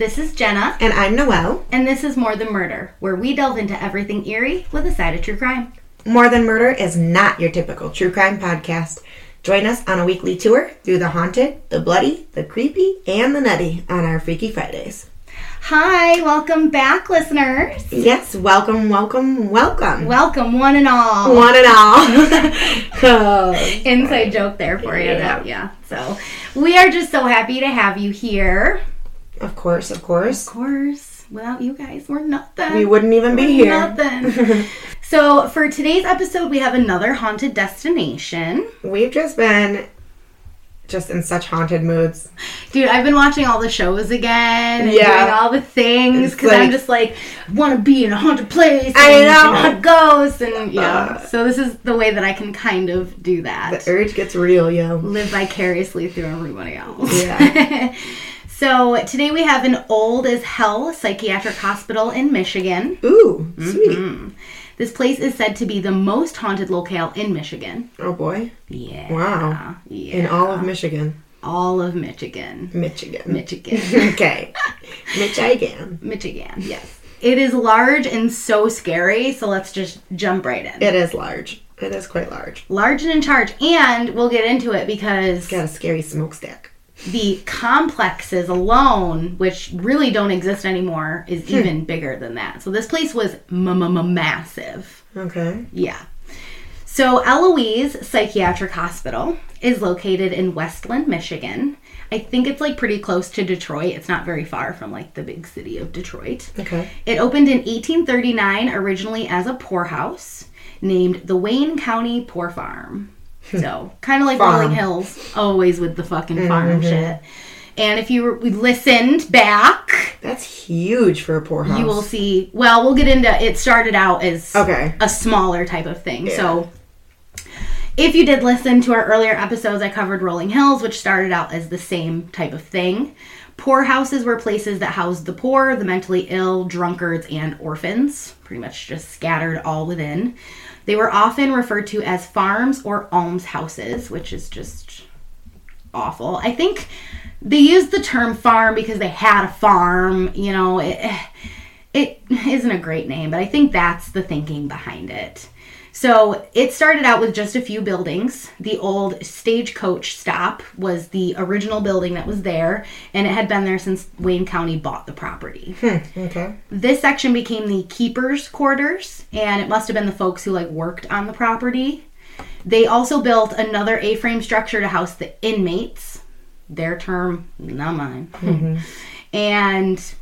This is Jenna, And I'm Noelle. and this is More Than Murder, where we delve into everything eerie with a side of true crime. More Than Murder is not your typical true crime podcast. Join us on a weekly tour through the haunted, the bloody, the creepy, and the nutty on our Freaky Fridays. Hi, welcome back, listeners. Yes, welcome, welcome, welcome. Welcome, one and all. One and all. Oh, Inside joke there for you. Yeah. Yeah. yeah. So, we are just so happy to have you here. Of course, of course. Of course, without you guys, we're nothing. We wouldn't even be We're here. Nothing. so, for today's episode, we have another haunted destination. We've just been just in such haunted moods. Dude, I've been watching all the shows again and Yeah. doing all the things because I'm just like want to be in a haunted place. I and, know. and hunt ghosts and yeah. Uh. so this is the way that I can kind of do that. The urge gets real, yo. Live vicariously through everybody else. Yeah. so today we have an old as hell psychiatric hospital in Michigan. Ooh, sweet. Mm. This place is said to be the most haunted locale in Michigan. Oh boy. Yeah. Wow. Yeah. In all of Michigan. all of Michigan. Michigan. Michigan. okay. Michigan. Michigan, yes. It is large and so scary, so let's just jump right in. It is large. It is quite large. large and in charge, and we'll get into it because It's Got a scary smokestack. The complexes alone, which really don't exist anymore, is Hmm. even bigger than that. So this place was massive. Okay. Yeah. So Eloise Psychiatric Hospital is located in Westland, Michigan. I think it's like pretty close to Detroit. It's not very far from like the big city of Detroit. Okay. It opened in 1839 originally as a poorhouse named the Wayne County Poor Farm. So, kind of like Farm. Rolling Hills, always with the fucking farm mm-hmm. shit. And if you we listened back, That's huge for a poorhouse. you will see. Well, we'll get into. It started out as Okay. a smaller type of thing. So, if you did listen to our earlier episodes, I covered Rolling Hills, which started out as the same type of thing. Poor houses were places that housed the poor, the mentally ill, drunkards, and orphans, pretty much just scattered all within. They were often referred to as farms or almshouses, which is just awful. I think they used the term farm because they had a farm, you know, it, it isn't a great name, but I think that's the thinking behind it. So it started out with just a few buildings. The old stagecoach stop was the original building that was there, and it had been there since Wayne County bought the property. Hmm, okay. This section became the keepers' quarters, and it must have been the folks who like worked on the property. They also built another A-frame structure to house the inmates. Their term, not mine. Mm-hmm. and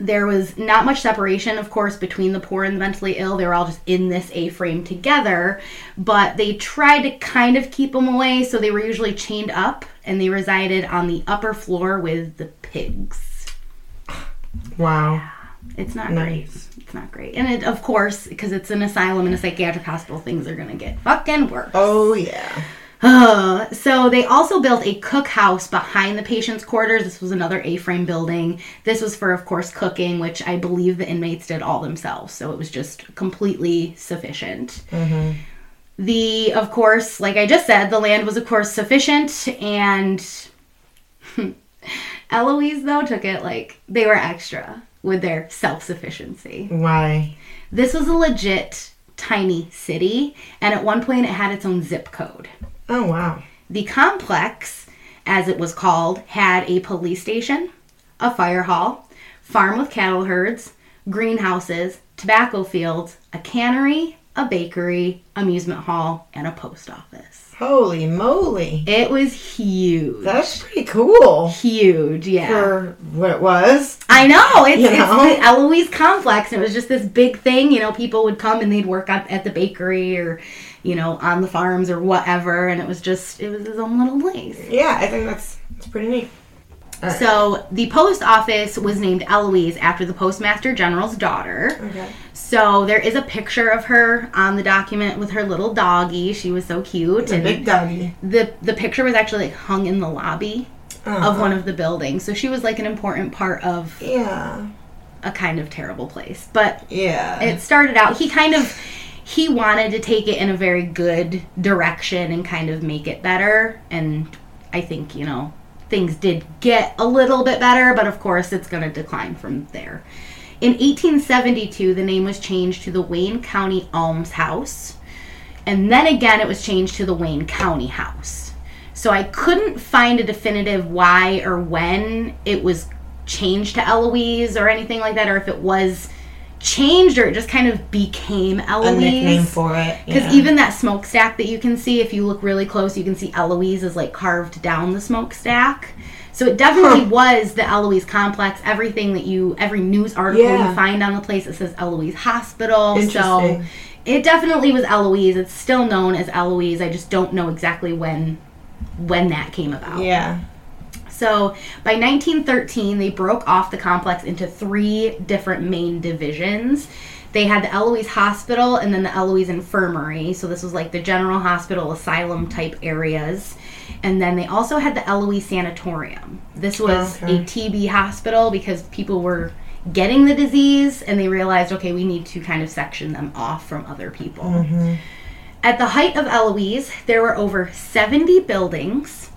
there was not much separation, of course, between the poor and the mentally ill. They were all just in this A-frame together, but they tried to kind of keep them away, so they were usually chained up, and they resided on the upper floor with the pigs. Wow. It's not Nice. great. It's not great. And it, of course, because it's an asylum and a psychiatric hospital, things are going to get fucking worse. Oh yeah. Uh, so they also built a cookhouse behind the patient's quarters. This was another A-frame building. This was for, of course, cooking, which I believe the inmates did all themselves. So it was just completely sufficient. The, of course, like I just said, the land was, of course, sufficient, and Eloise though took it like they were extra with their self-sufficiency. Why? This was a legit tiny city, and at one point it had its own zip code. Oh wow. The complex, as it was called, had a police station, a fire hall, farm with cattle herds, greenhouses, tobacco fields, a cannery, a bakery, amusement hall, and a post office. Holy moly. It was huge. That's pretty cool. huge, yeah. For what it was. I know. It's, You it's the Eloise complex. And it was just this big thing. You know, people would come and they'd work at, at the bakery or, you know, on the farms or whatever. And it was just, it was his own little place. Yeah, I think that's that's pretty neat. Alright. So the post office was named Eloise after the postmaster general's daughter. Okay. So there is a picture of her on the document with her little doggy. She was so cute. The and big doggy. the the picture was actually like hung in the lobby of Uh-huh. one of the buildings. So she was like an important part of Yeah. a kind of terrible place. But Yeah. it started out he kind of he wanted to take it in a very good direction and kind of make it better and I think, you know, things did get a little bit better, but of course it's going to decline from there. In 1872, the name was changed to the Wayne County Alms House, and then again it was changed to the Wayne County House. So I couldn't find a definitive why or when it was changed to Eloise or anything like that, or if it was changed or it just kind of became Eloise. A nickname for it. Because yeah. even that smokestack that you can see, if you look really close, you can see Eloise is like carved down the smokestack. So it definitely was the Eloise complex. Everything that you, every news article Yeah. you find on the place, it says Eloise Hospital. So it definitely was Eloise. It's still known as Eloise. I just don't know exactly when when that came about. Yeah. So by 1913, they broke off the complex into three different main divisions. They had the Eloise Hospital and then the Eloise Infirmary. So this was like the general hospital, asylum type areas. And then they also had the Eloise Sanatorium. This was Okay. a TB hospital because people were getting the disease and they realized, okay, we need to kind of section them off from other people. Mm-hmm. At the height of Eloise, there were over 70 buildings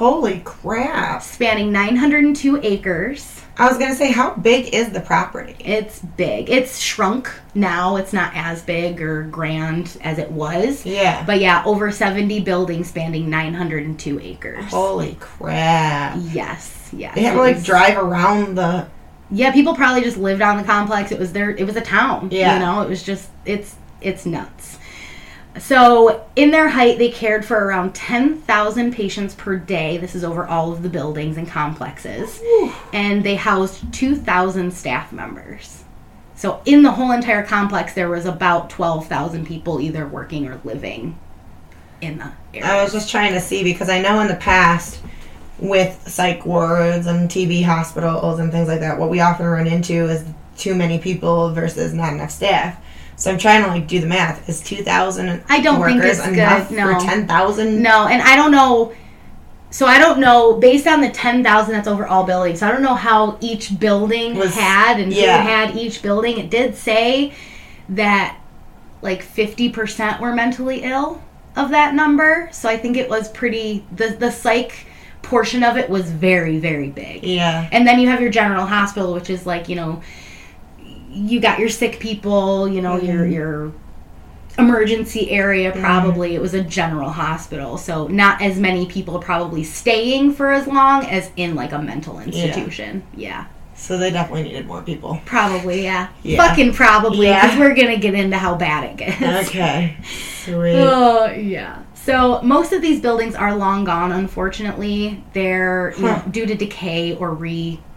Holy crap. spanning 902 acres. I was gonna say, how big is the property? It's big. It's shrunk now. It's not as big or grand as it was. Yeah. But yeah, over 70 buildings spanning 902 acres. Holy crap. Yes, yes. They have to like drive around the. Yeah, people probably just lived on the complex. It was their it was a town. Yeah. You know, it was just it's it's nuts. So, in their height, they cared for around 10,000 patients per day. This is over all of the buildings and complexes. And they housed 2,000 staff members. So, in the whole entire complex, there was about 12,000 people either working or living in the area. I was just trying to see because I know in the past with psych wards and TB hospitals and things like that, what we often run into is too many people versus not enough staff. So I'm trying to like do the math. Is two thousand I don't think workers it's enough good, no. for ten thousand? No, and I don't know. So I don't know based on the ten thousand that's over all buildings. I don't know how each building Was- had and yeah. who had each building. It did say that like fifty percent were mentally ill of that number. So I think it was pretty. The the psych portion of it was very very big. Yeah. And then you have your general hospital, which is like you know, you got your sick people, you know, your Mhm. your emergency area. Probably it was a general hospital, so not as many people probably staying for as long as in like a mental institution. Yeah, So they definitely needed more people. probably. Yeah, Yeah. fucking probably because Yeah. we're gonna get into how bad it gets. Okay. Sweet. Oh yeah. So most of these buildings are long gone. Unfortunately, they're you know, due to decay or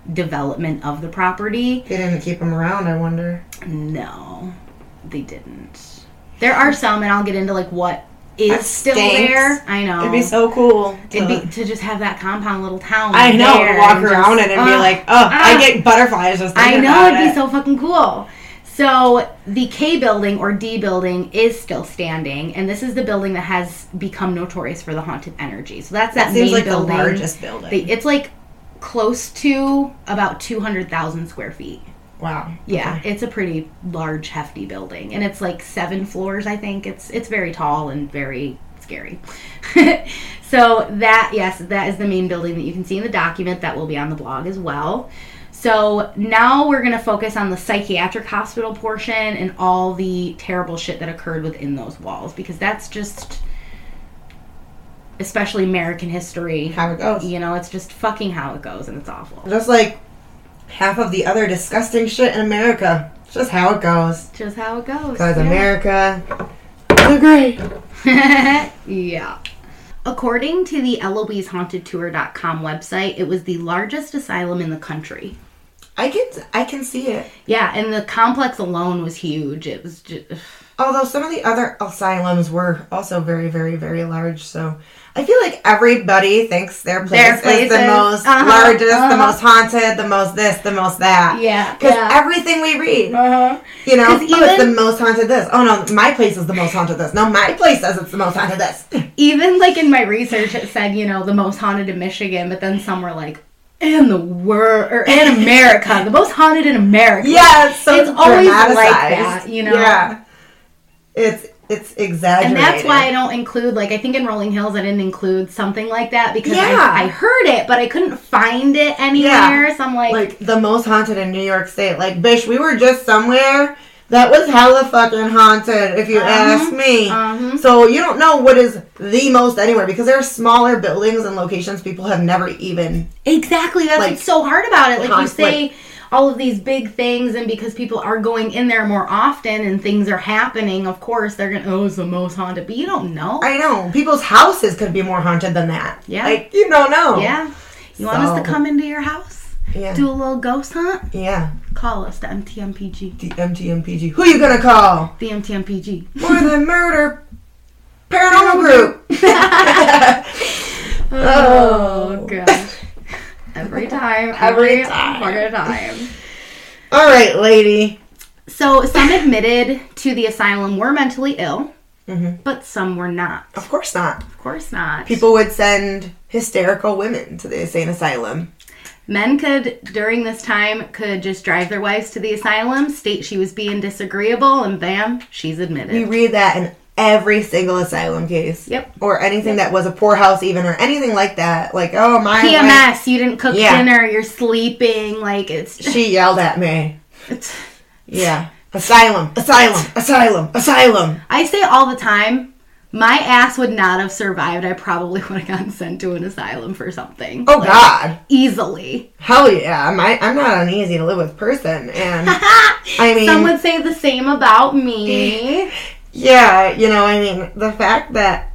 redevelopment of the property. They didn't keep them around. I wonder. No, they didn't. There are some, and I'll get into like what is still there. I know. It'd be so cool. To, It'd be to just have that compound little town. I know. there walk and around just- it and be uh, like, oh, I uh, get butterflies just I know about it'd be it. so fucking cool. So the K building or D building is still standing, and this is the building that has become notorious for the haunted energy. So that's that, That seems main like building. the largest building. They- it's like close to about two hundred thousand square feet. wow. Yeah, Okay. it's a pretty large, hefty building, and it's like seven floors. I think it's it's very tall and very scary. so that yes, that is the main building that you can see in the document that will be on the blog as well. So now we're gonna focus on the psychiatric hospital portion and all the terrible shit that occurred within those walls because that's just, especially American history. How it goes. You know, it's just fucking how it goes, and it's awful. Just like half of the other disgusting shit in America. It's just how it goes. Just how it goes. Because yeah. America, the great. yeah. According to the EloiseHauntedTour.com website, it was the largest asylum in the country. I can I can see it. Yeah, and the complex alone was huge. It was just Although some of the other asylums were also very, very, very large. So I feel like everybody thinks their place Their is the most Uh-huh, largest, the uh-huh. most haunted, the most this, the most that. yeah, Because yeah. everything we read, uh-huh. you know, 'Cause oh, it's even- the most haunted this. Oh no, my place is the most haunted this. No, my place says it's the most haunted this. Even like in my research, it said you know the most haunted in Michigan, but then some were like in the world or in America, the most haunted in America. Yeah, it's so It's always like that, you know? Yeah, it's it's exaggerated. And that's why I don't include like I think in Rolling Hills I didn't include something like that because Yeah. I, I heard it but I couldn't find it anywhere. So I'm like, like the most haunted in New York State. Like, bish, we were just somewhere that was hella fucking haunted, if you Uh-huh. ask me. uh-huh. So you don't know what is the most anywhere because there are smaller buildings and locations people have never even. Exactly. That's Like, what's so hard about it. Like you conflict. say all of these big things and because people are going in there more often and things are happening, of course they're gonna oh it's the most haunted. But you don't know. I know people's houses could be more haunted than that. Yeah. like you don't know. yeah. You want us to come into your house? yeah, Do a little ghost hunt? yeah. Call us the MTMPG. The MTMPG. Who are you gonna call? The MTMPG. More than murder. Paranormal group. Oh, oh gosh. Every time. Every time. Fucking time. All right, lady. So some admitted to the asylum were mentally ill, Mhm. but some were not. Of course not. Of course not. People would send hysterical women to the insane asylum. Men could during this time could just drive their wives to the asylum, state she was being disagreeable, and bam, she's admitted. We read that in every single asylum case. Yep. Or anything that was a poorhouse, even, or anything like that. Like, oh my. wife- PMS, you didn't cook Yeah. dinner, you're sleeping, like it's She yelled at me. it's Yeah. Asylum, asylum, asylum, asylum. I say all the time, my ass would not have survived. I probably would have gotten sent to an asylum for something. Oh Like, God. Easily. Hell yeah. My, I'm not an easy to live with person. And I mean, Some would say the same about me. yeah, you know, I mean, the fact that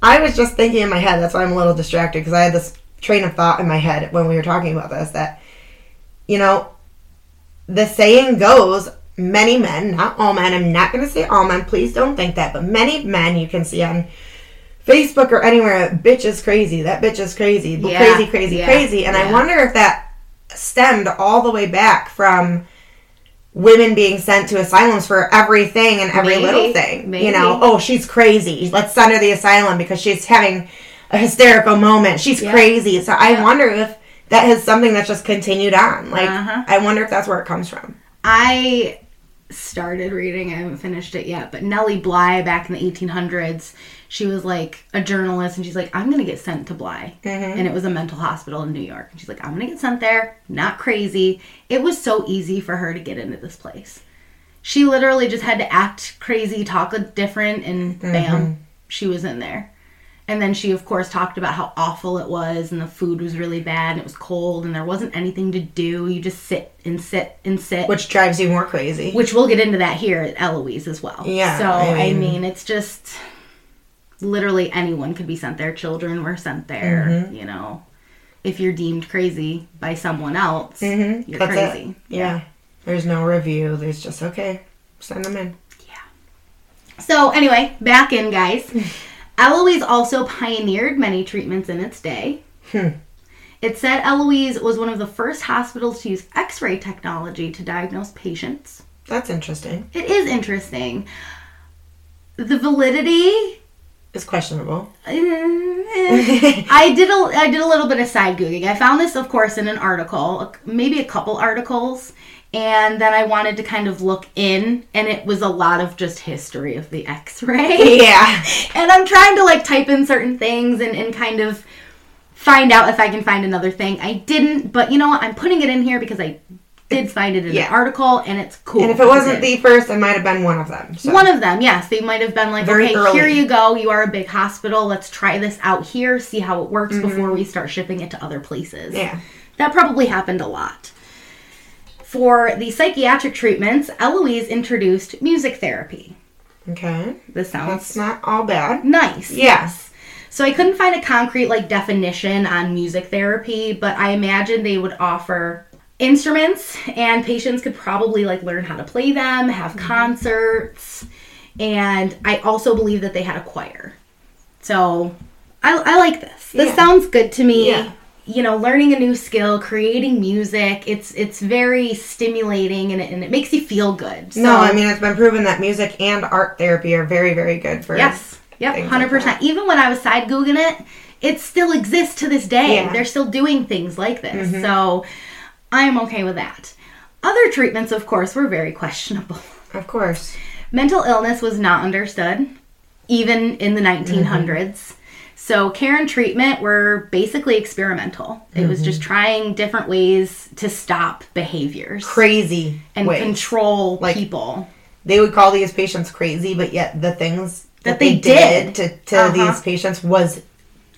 I was just thinking in my head, that's why I'm a little distracted because I had this train of thought in my head when we were talking about this that, you know, the saying goes, many men, not all men, I'm not going to say all men, please don't think that, but many men you can see on Facebook or anywhere, bitch is crazy, that bitch is crazy, Yeah, crazy, crazy, yeah, crazy. And I wonder if that stemmed all the way back from women being sent to asylums for everything and every Maybe, little thing. maybe. You know, oh, she's crazy. Let's send her to the asylum because she's having a hysterical moment. She's Yeah. crazy. So I wonder if that is something that's just continued on. Like, Uh-huh. I wonder if that's where it comes from. I started reading, I haven't finished it yet, but Nellie Bly back in the 1800s, she was like a journalist and she's like, I'm going to get sent to Bly. Mm-hmm. And it was a mental hospital in New York. And she's like, I'm going to get sent there, not crazy. It was so easy for her to get into this place. She literally just had to act crazy, talk different, and bam, she was in there. And then she, of course, talked about how awful it was, and the food was really bad, and it was cold, and there wasn't anything to do. You just sit and sit and sit. Which drives you more crazy. Which we'll get into that here at Eloise as well. Yeah, So I I mean- mean, it's just literally anyone could be sent there. Children were sent there. Mm-hmm. You know, if you're deemed crazy by someone else, Mhm, you're that's crazy. Yeah. There's no review. There's just, okay, send them in. Yeah. So anyway, back in guys. Eloise also pioneered many treatments in its day. Hmm. It said Eloise was one of the first hospitals to use X-ray technology to diagnose patients. That's interesting. It is interesting. The validity It's questionable. Eh, I did a I did a little bit of side googling. I found this, of course, in an article, maybe a couple articles, and then I wanted to kind of look in, and it was a lot of just history of the X-ray. yeah. and I'm trying to like type in certain things and, and kind of find out if I can find another thing. I didn't, but you know what? I'm putting it in here because I did find it in Yeah. an article, and it's cool. And if it wasn't the first, it might have been one of them. So. One of them, yes. They might have been like, Very okay, early. here you go. You are a big hospital. Let's try this out here, see how it works Mm-hmm. before we start shipping it to other places. Yeah. That probably happened a lot. For the psychiatric treatments, Eloise introduced music therapy. Okay. This sounds That's not all bad. nice. Yes. So I couldn't find a concrete like definition on music therapy, but I imagine they would offer instruments and patients could probably like learn how to play them, have concerts, and I also believe that they had a choir. So I, I like this. This Yeah. sounds good to me. Yeah. You know, learning a new skill, creating music, it's it's very stimulating and it, and it makes you feel good. So, No, I mean it's been proven that music and art therapy are very, very good for. Yes. Yep. things Hundred like percent. Even when I was side googling it, it still exists to this day. Yeah. They're still doing things like this. Mhm. So I'm okay with that. Other treatments, of course, were very questionable. Of course. Mental illness was not understood. even in the 1900s. So care and treatment were basically experimental. It was just trying different ways to stop behaviors Crazy and ways. control Like- people. they would call these patients crazy, but yet the things That they did. to, to Uh-huh. these patients was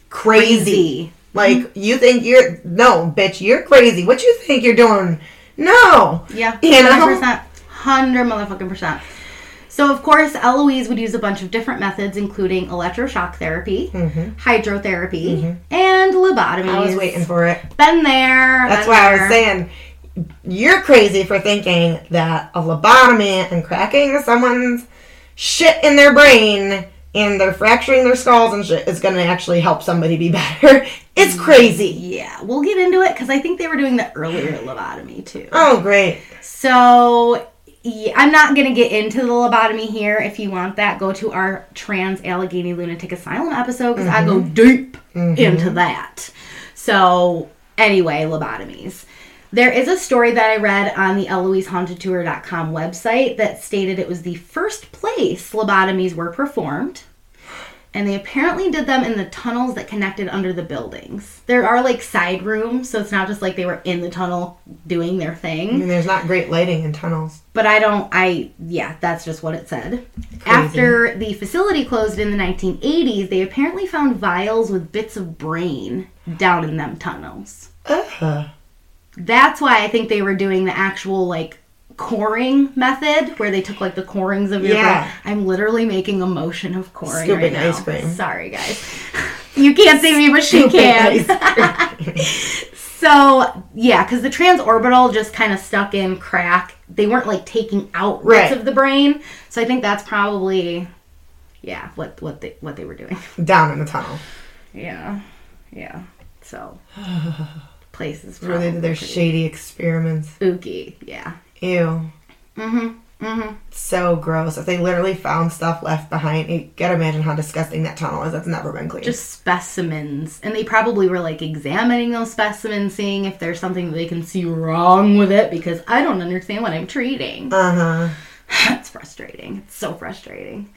crazy. Crazy. Like you think you're no, bitch, you're crazy. What you think you're doing? No. Yeah, You know? hundred percent, hundred motherfucking percent. So of course, Eloise would use a bunch of different methods, including electroshock therapy, hydrotherapy, and lobotomy. Mm-hmm. I was waiting for it. Been there. That's been why I was saying you're crazy for thinking that a lobotomy and cracking someone's shit in their brain and they're fracturing their skulls and shit is going to actually help somebody be better. It's crazy. Yeah, we'll get into it because I think they were doing the earlier lobotomy too. Oh, great. So yeah, I'm not gonna get into the lobotomy here. If you want that, go to our Trans Allegheny Lunatic Asylum episode because I go mm-hmm. deep mm-hmm. into that. So anyway, lobotomies. There is a story that I read on the EloiseHauntedTour.com website that stated it was the first place lobotomies were performed. And they apparently did them in the tunnels that connected under the buildings. There are like side rooms, so it's not just like they were in the tunnel doing their thing I mean, there's not great lighting in tunnels. but I don't. I yeah, that's just what it said. After the facility closed in the 1980s, they apparently found vials with bits of brain down in them tunnels. Ugh. That's why I think they were doing the actual like coring method, where they took like the corings of your Yeah. brain. I'm literally making a motion of coring Scooping right now. ice cream. Sorry, guys. You can't see me, but she can. So yeah, because the transorbital just kind of stuck in crack. They weren't like taking out bits Right. of the brain. So I think that's probably yeah what what they what they were doing. Down in the tunnel. Yeah, yeah. So places Where they did their shady experiments. spooky. Yeah. Ew. Mhm. Mhm. So gross. If they literally found stuff left behind, you gotta imagine how disgusting that tunnel is. That's never been cleaned. Just specimens, and they probably were like examining those specimens, seeing if there's something that they can see wrong with it. Because I don't understand what I'm treating. uh huh. it's frustrating. It's so frustrating.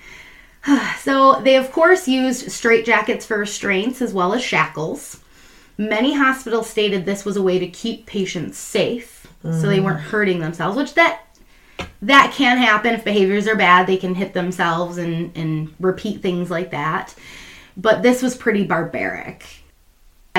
so they of course used straitjackets for restraints as well as shackles. Many hospitals stated this was a way to keep patients safe, so they weren't mm. hurting themselves, which that that can happen if behaviors are bad. They can hit themselves and and repeat things like that. But this was pretty barbaric.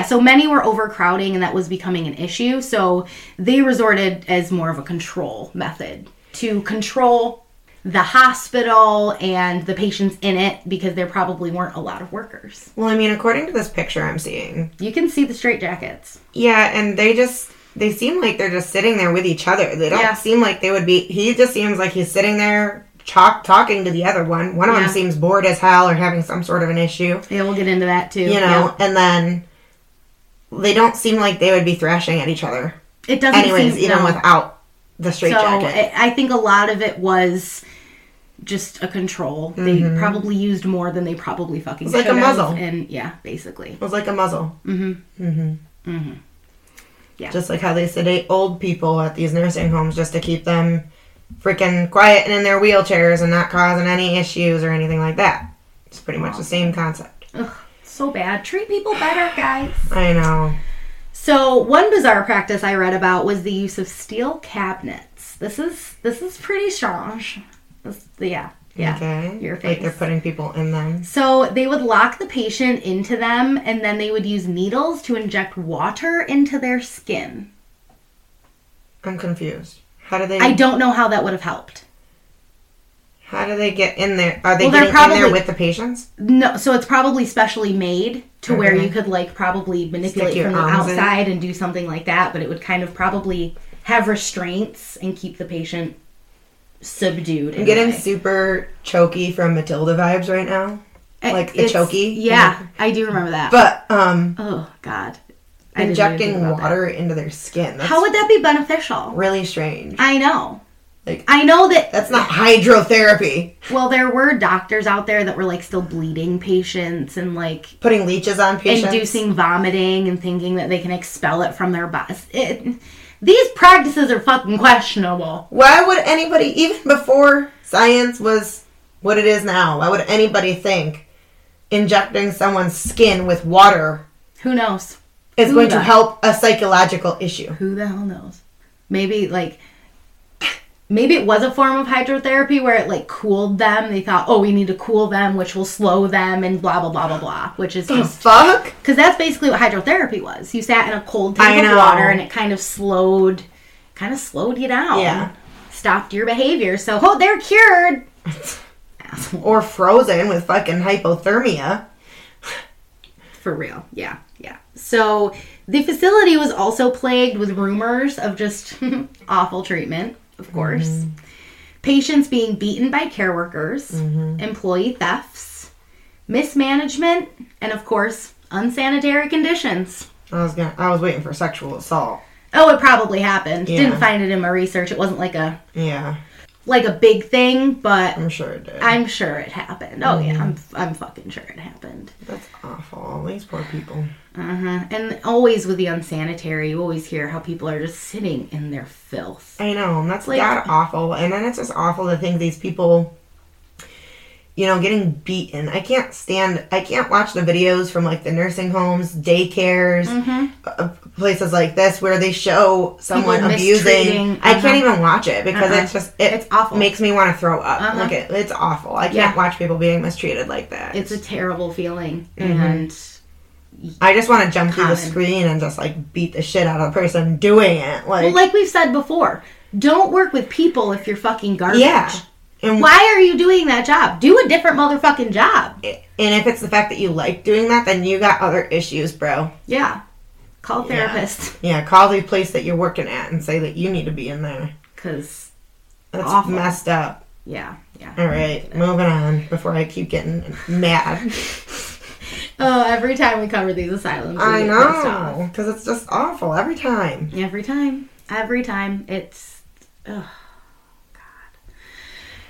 So many were overcrowding, and that was becoming an issue. So they resorted as more of a control method to control the hospital and the patients in it because there probably weren't a lot of workers. Well, I mean, according to this picture I'm seeing, You can see the straitjackets. yeah, and they just they seem like they're just sitting there with each other. They don't Yeah. seem like they would be. He just seems like he's sitting there talk, talking to the other one. One of Yeah. them seems bored as hell or having some sort of an issue, Yeah, we'll get into that too. you know. And then they don't seem like they would be thrashing at each other. It doesn't Anyways, seem even no. without the straight so jacket. I think a lot of it was just a control. They probably used more than they probably fucking Mm-hmm. It's like a muzzle. and yeah, basically. it was like a muzzle. Mm-hmm. Mm-hmm. Mm-hmm. Yeah. Just like how they sedate old people at these nursing homes just to keep them freaking quiet and in their wheelchairs and not causing any issues or anything like that. It's pretty much the same concept. Ugh, so bad. Treat people better, guys. I know. So one bizarre practice I read about was the use of steel cabinets. This is this is pretty strong. This, yeah, yeah. Okay. Your Like they're putting people in them. So they would lock the patient into them, and then they would use needles to inject water into their skin. I'm confused. How do they? I don't know how that would have helped. How do they get in there? Are they Well, they're in there probably- with the patients? No, so it's probably specially made to where you could like probably manipulate from the arms in. outside and do something like that, but it would kind of probably have restraints and keep the patient subdued. I'm getting super choky from Matilda vibes right now. Like the it's- chokey? Yeah, I do remember that. But um, oh God, I didn't even think injecting about that. water into their skin. How would that be beneficial? really strange. I know. Like- I know that That's not hydrotherapy. Well, there were doctors out there that were like still bleeding patients and like Putting leeches on patients. inducing vomiting and thinking that they can expel it from their. It, these practices are fucking questionable. Why would anybody, even before science was what it is now. Why would anybody think injecting someone's skin with water Who knows? is Who going to help a psychological issue? Who the hell knows? Maybe like maybe it was a form of hydrotherapy where it like cooled them. They thought, oh, we need to cool them, which will slow them, and blah blah blah blah blah. Which is The just fuck? because that's basically what hydrotherapy was. You sat in a cold tank of water, and it kind of slowed, kind of slowed you down. Yeah. stopped your behavior. So oh, they're cured. Or frozen with fucking hypothermia. For real. Yeah. Yeah. So the facility was also plagued with rumors of just awful treatment, of course. Patients being beaten by care workers, mm-hmm. employee thefts, mismanagement, and of course, unsanitary conditions. I was gonna. I was waiting for sexual assault. Oh, it probably happened. Yeah. Didn't find it in my research. It wasn't like a Yeah, like a big thing, but I'm sure it did. I'm sure it happened. Oh yeah, I'm I'm fucking sure it happened. That's awful. These poor people. Uh-huh. And always with the unsanitary, you always hear how people are just sitting in their filth. I know, and that's Like- god awful. And then it's just awful to think these people, you know, getting beaten. I can't stand. I can't watch the videos from like the nursing homes, daycares, Mm-hmm. uh, places like this where they show someone People abusing. I uh-huh. can't even watch it because Uh-uh. it's just it It's awful. makes me want to throw up. Uh-huh. Like it, it's awful. I can't Yeah. watch people being mistreated like that. It's a terrible feeling. Mm-hmm. And I just want to jump through the screen and just like beat the shit out of the person doing it. Like, well, like we've said before, don't work with people if you're fucking garbage. yeah. And Why are you doing that job? Do a different motherfucking job. And if it's the fact that you like doing that, then you got other issues, bro. Yeah. Call a therapist. Yeah, call the place that you're working at and say that you need to be in there. Because, That's Awful. messed up. yeah, yeah. All right, moving on before I keep getting mad. Oh, every time we cover these asylums, we I know, because it's just awful every time. Every time. Every time. It's. Oh, God.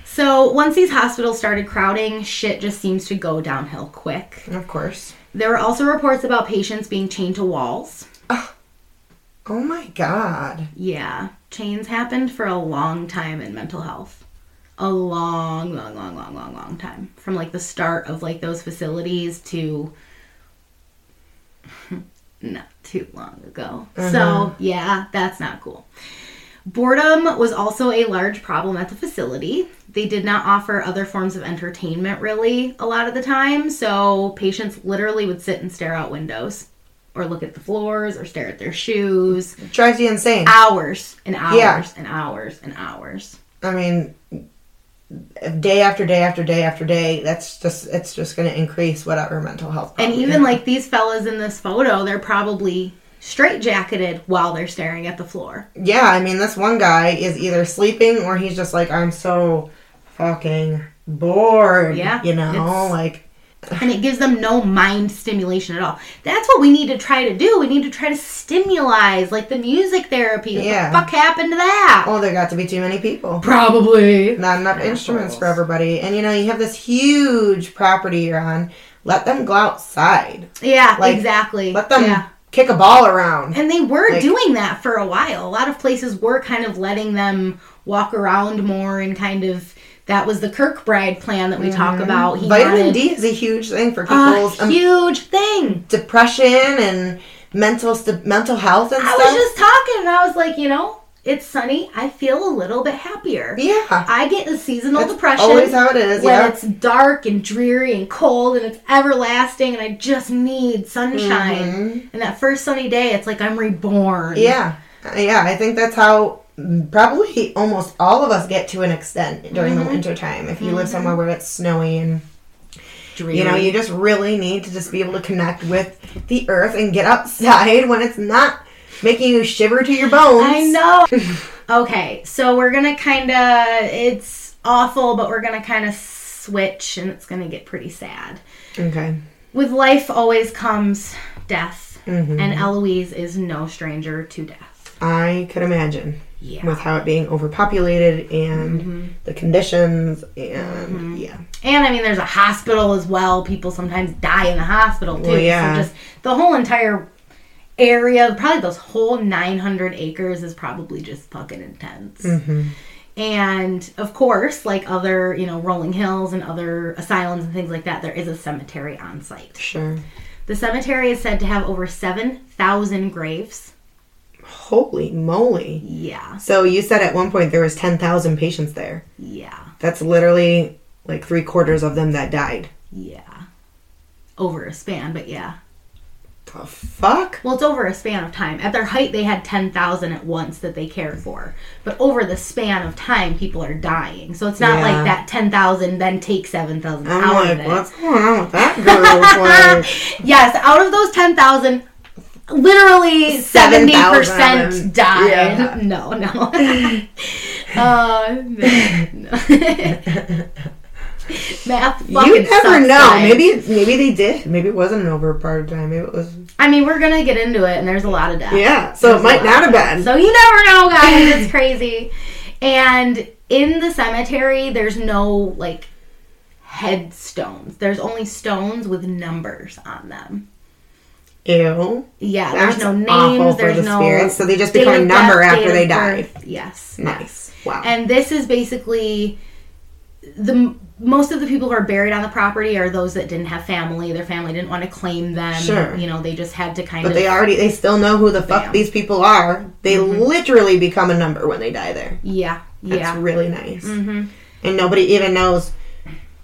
So, once these hospitals started crowding, shit just seems to go downhill quick. Of course. There were also reports about patients being chained to walls. Oh, oh my god. Yeah, chains happened for a long time in mental health. A long, long, long, long, long, long time. From like the start of like those facilities to not too long ago. So, uh-huh. yeah, that's not cool. Boredom was also a large problem at the facility. They did not offer other forms of entertainment really a lot of the time, so patients literally would sit and stare out windows or look at the floors or stare at their shoes It drives you insane. hours and hours Yeah. and hours and hours. I mean, day after day after day after day, that's just, it's just going to increase whatever mental health And even like these fellas in this photo, they're probably straight jacketed while they're staring at the floor. Yeah, I mean, this one guy is either sleeping or he's just like, I'm so fucking bored. Yeah, You know, like, And it gives them no mind stimulation at all. That's what we need to try to do. We need to try to stimulate, like the music therapy. What Yeah. the fuck happened to that? oh, there got to be too many people. Probably. Not enough instruments for everybody. And you know, you have this huge property you're on. Let them go outside. Yeah, Like, exactly. Let them Yeah. kick a ball around. And they were Like- doing that for a while. A lot of places were kind of letting them walk around more and kind of that was the Kirkbride plan that we talk about. He Mm-hmm. Vitamin wanted D is a huge thing for people's um, huge thing. depression and mental st- mental health and I stuff. I was just talking and I was like, you know, it's sunny. I feel a little bit happier. yeah. I get a seasonal It's depression. always how it is. when Yeah. it's dark and dreary and cold and it's everlasting and I just need sunshine. Mhm. And that first sunny day, it's like I'm reborn. Yeah, Uh, yeah. I think that's how probably almost all of us get to an extent during Mm-hmm. the winter time. If you live somewhere where it's snowy and Dreary. you know, you just really need to just be able to connect with the earth and get outside when it's not making you shiver to your bones. I know. okay, so we're gonna kind of. It's awful, but we're gonna kind of switch, and it's gonna get pretty sad. Okay. With life always comes death, Mhm. and Eloise is no stranger to death. I could imagine Yeah. with how it being overpopulated and Mm-hmm. the conditions and yeah. And I mean, there's a hospital as well. People sometimes die in the hospital too. Well, yeah. So just the whole entire area, probably those whole 900 acres, is probably just fucking intense. Mm-hmm. And of course, like other, you know, rolling hills and other asylums and things like that, there is a cemetery on site. Sure. The cemetery is said to have over 7,000 graves. Holy moly. Yeah. So you said at one point there was 10,000 patients there. Yeah. That's literally like three quarters of them that died. Yeah. Over a span, but yeah. The fuck? Well, it's over a span of time. At their height, they had 10,000 at once that they cared for. But over the span of time, people are dying. So it's not Yeah. like that 10,000 then take 7,000 I'm out like, of it. what's going on with that girl? Yes, out of those 10,000, literally 7,000 70% of died. Yeah. No, no. uh, no. Math you never know. Maybe maybe they did. Maybe it wasn't an over part of time. Maybe it was. I mean, we're gonna get into it, and there's a lot of death. Yeah. So There's it might not have been. So you never know, guys. It's crazy. And in the cemetery, there's no like headstones. There's only stones with numbers on them. Ew. Yeah, That's there's no names. for There's the no spirits, so they just become a number death, after they die. Yes. Nice. Wow. And this is basically the most of the people who are buried on the property are those that didn't have family. Their family didn't want to claim them. Sure. You know, they just had to kind but of. But they already they still know who the fuck Bam. Mm-hmm. these people are. They literally become a number when they die there. yeah. That's Yeah. really nice. hmm And nobody even knows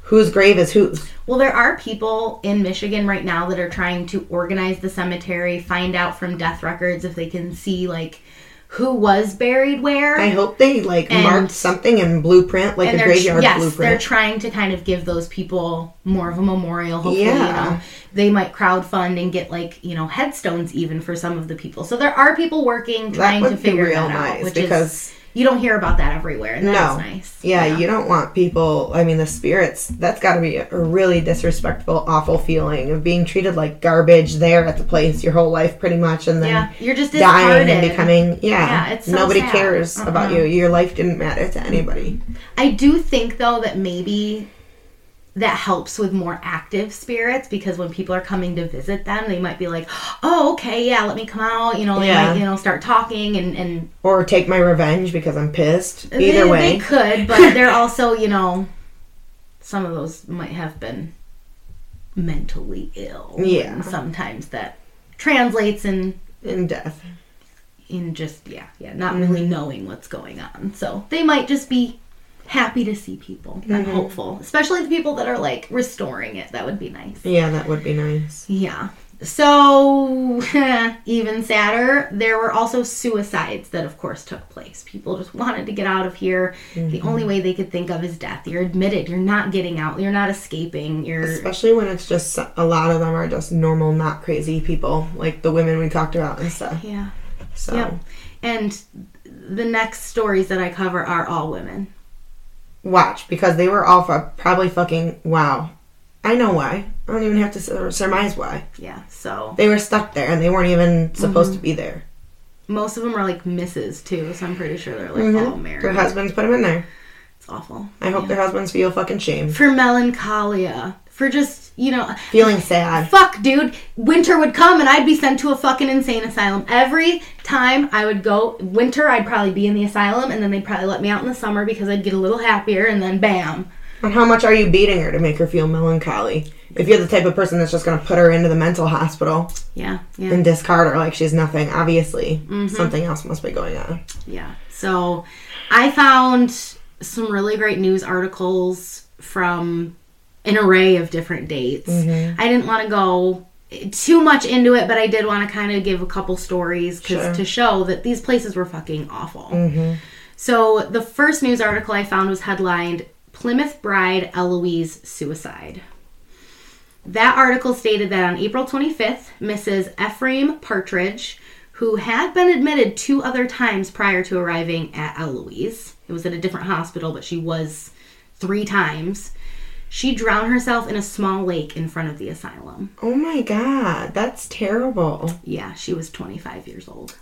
whose grave is whose. Well, there are people in Michigan right now that are trying to organize the cemetery, find out from death records if they can see like who was buried where. I hope they like And- marked something in blueprint, like a graveyard yes, they're trying to kind of give those people more of a memorial. Hopefully, you know, they might crowdfund and get like you know headstones even for some of the people. So there are people working trying to figure that out, nice which because is you don't hear about that everywhere, and that's No. nice. yeah, you don't want people. I mean, the spirits. That's got to be a really disrespectful, awful feeling of being treated like garbage there at the place your whole life, pretty much, and then yeah, you're just dying and becoming yeah. Yeah, it's so nobody sad. cares about Uh-uh. you. Your life didn't matter to anybody. I do think though that maybe that helps with more active spirits because when people are coming to visit them, they might be like, "Oh, okay, yeah, let me come out." You know, they Yeah. might you know start talking and and Or take my revenge because I'm pissed. they, Either way, they could, but they're also you know some of those might have been mentally ill. Yeah. and sometimes that translates in in death. in just yeah yeah not Mm-hmm. really knowing what's going on so they might just be happy to see people. Mm-hmm. i'm hopeful. Especially the people that are like restoring it. That would be nice. Yeah, that would be nice. yeah. So even sadder there were also suicides that of course took place. People just wanted to get out of here. The Mm-hmm. only way they could think of is death. You're admitted. You're not getting out. You're not escaping. You're Especially when it's just a lot of them are just normal, not crazy people, like the women we talked about and stuff. yeah. So. Yep. and the next stories that i cover are all women watch because they were all fu- probably fucking wow. I know why. I don't even have to sur- surmise why. yeah so They were stuck there and they weren't even supposed Mm-hmm. to be there. Most of them are like misses too, so I'm pretty sure they're like all married. Their husbands put them in there. It's awful. I hope their husbands feel fucking shame, For melancholia, for just you know, feeling sad. fuck, dude. Winter would come and I'd be sent to a fucking insane asylum every time I would go. Winter, I'd probably be in the asylum, and then they'd probably let me out in the summer because I'd get a little happier, and then bam. And how much are you beating her to make her feel melancholy? If you're the type of person that's just gonna put her into the mental hospital Yeah, yeah. and discard her like she's nothing, obviously Mm-hmm. something else must be going on. Yeah. So I found some really great news articles from an array of different dates. Mm-hmm. I didn't want to go too much into it, but I did want to kind of give a couple stories 'cause- Sure. to show that these places were fucking awful. Mm-hmm. So the first news article I found was headlined Plymouth Bride Eloise Suicide. That article stated that on April 25th, Mrs. Ephraim Partridge, who had been admitted two other times prior to arriving at Eloise, it was at a different hospital, but she was three times, she drowned herself in a small lake in front of the asylum. Oh my god, that's terrible. Yeah, she was 25 years old.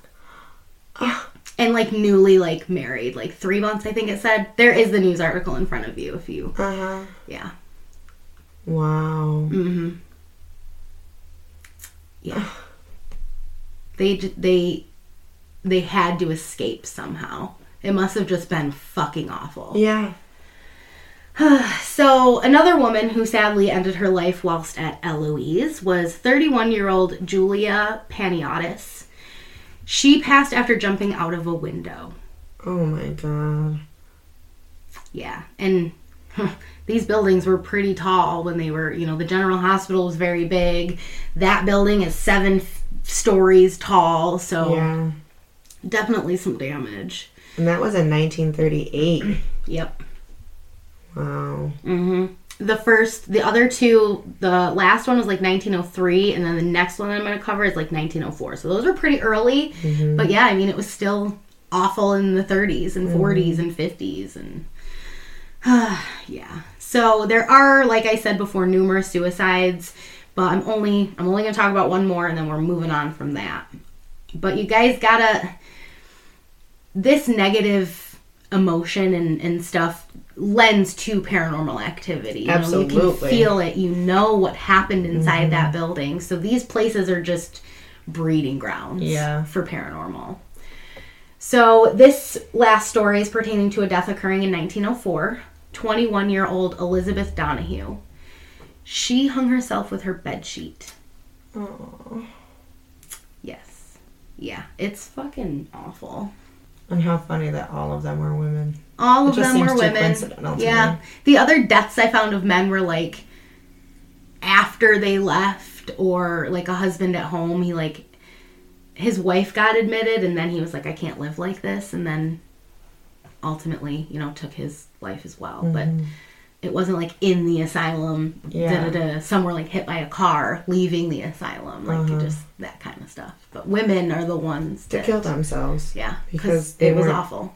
And like newly like married, like 3 months I think it said. There is the news article in front of you if you Uh huh. yeah. Wow. Mhm. Yeah. They they they had to escape somehow. It must have just been fucking awful. Yeah. So, another woman who sadly ended her life whilst at Eloise was 31 year old Julia Paniotis. She passed after jumping out of a window. Oh my god. Yeah, and these buildings were pretty tall when they were, you know, the general hospital was very big. That building is seven f- stories tall, so Yeah. definitely some damage. And that was in 1938. Yep. Wow. hmm The first, the other two, the last one was like 1903, and then the next one I'm going to cover is like 1904. So those were pretty early, but yeah, I mean, it was still awful in the 30s and 40s and 50s, and yeah. So there are, like I said before, numerous suicides, but I'm only I'm only going to talk about one more, and then we're moving on from that. But you guys gotta this negative emotion and, and stuff lends to paranormal activity. You Know, you Mm-hmm. can feel it. You know what happened inside that building. So these places are just breeding grounds Yeah. for paranormal. So this last story is pertaining to a death occurring in 1904. 21 year old Elizabeth Donahue. She hung herself with her bed sheet. Oh. Yes. Yeah, it's fucking awful. And how funny that all of them were women. All of them were women. Yeah. The other deaths I found of men were like after they left or like a husband at home. He like his wife got admitted and then he was like, I can't live like this and then ultimately, you know, took his life as well. But it wasn't like in the asylum, Mm-hmm. Yeah. da-da-da, somewhere like hit by a car, leaving the asylum, like Uh-huh. just that kind of stuff. But women are the ones To that, kill themselves. yeah, because it was awful.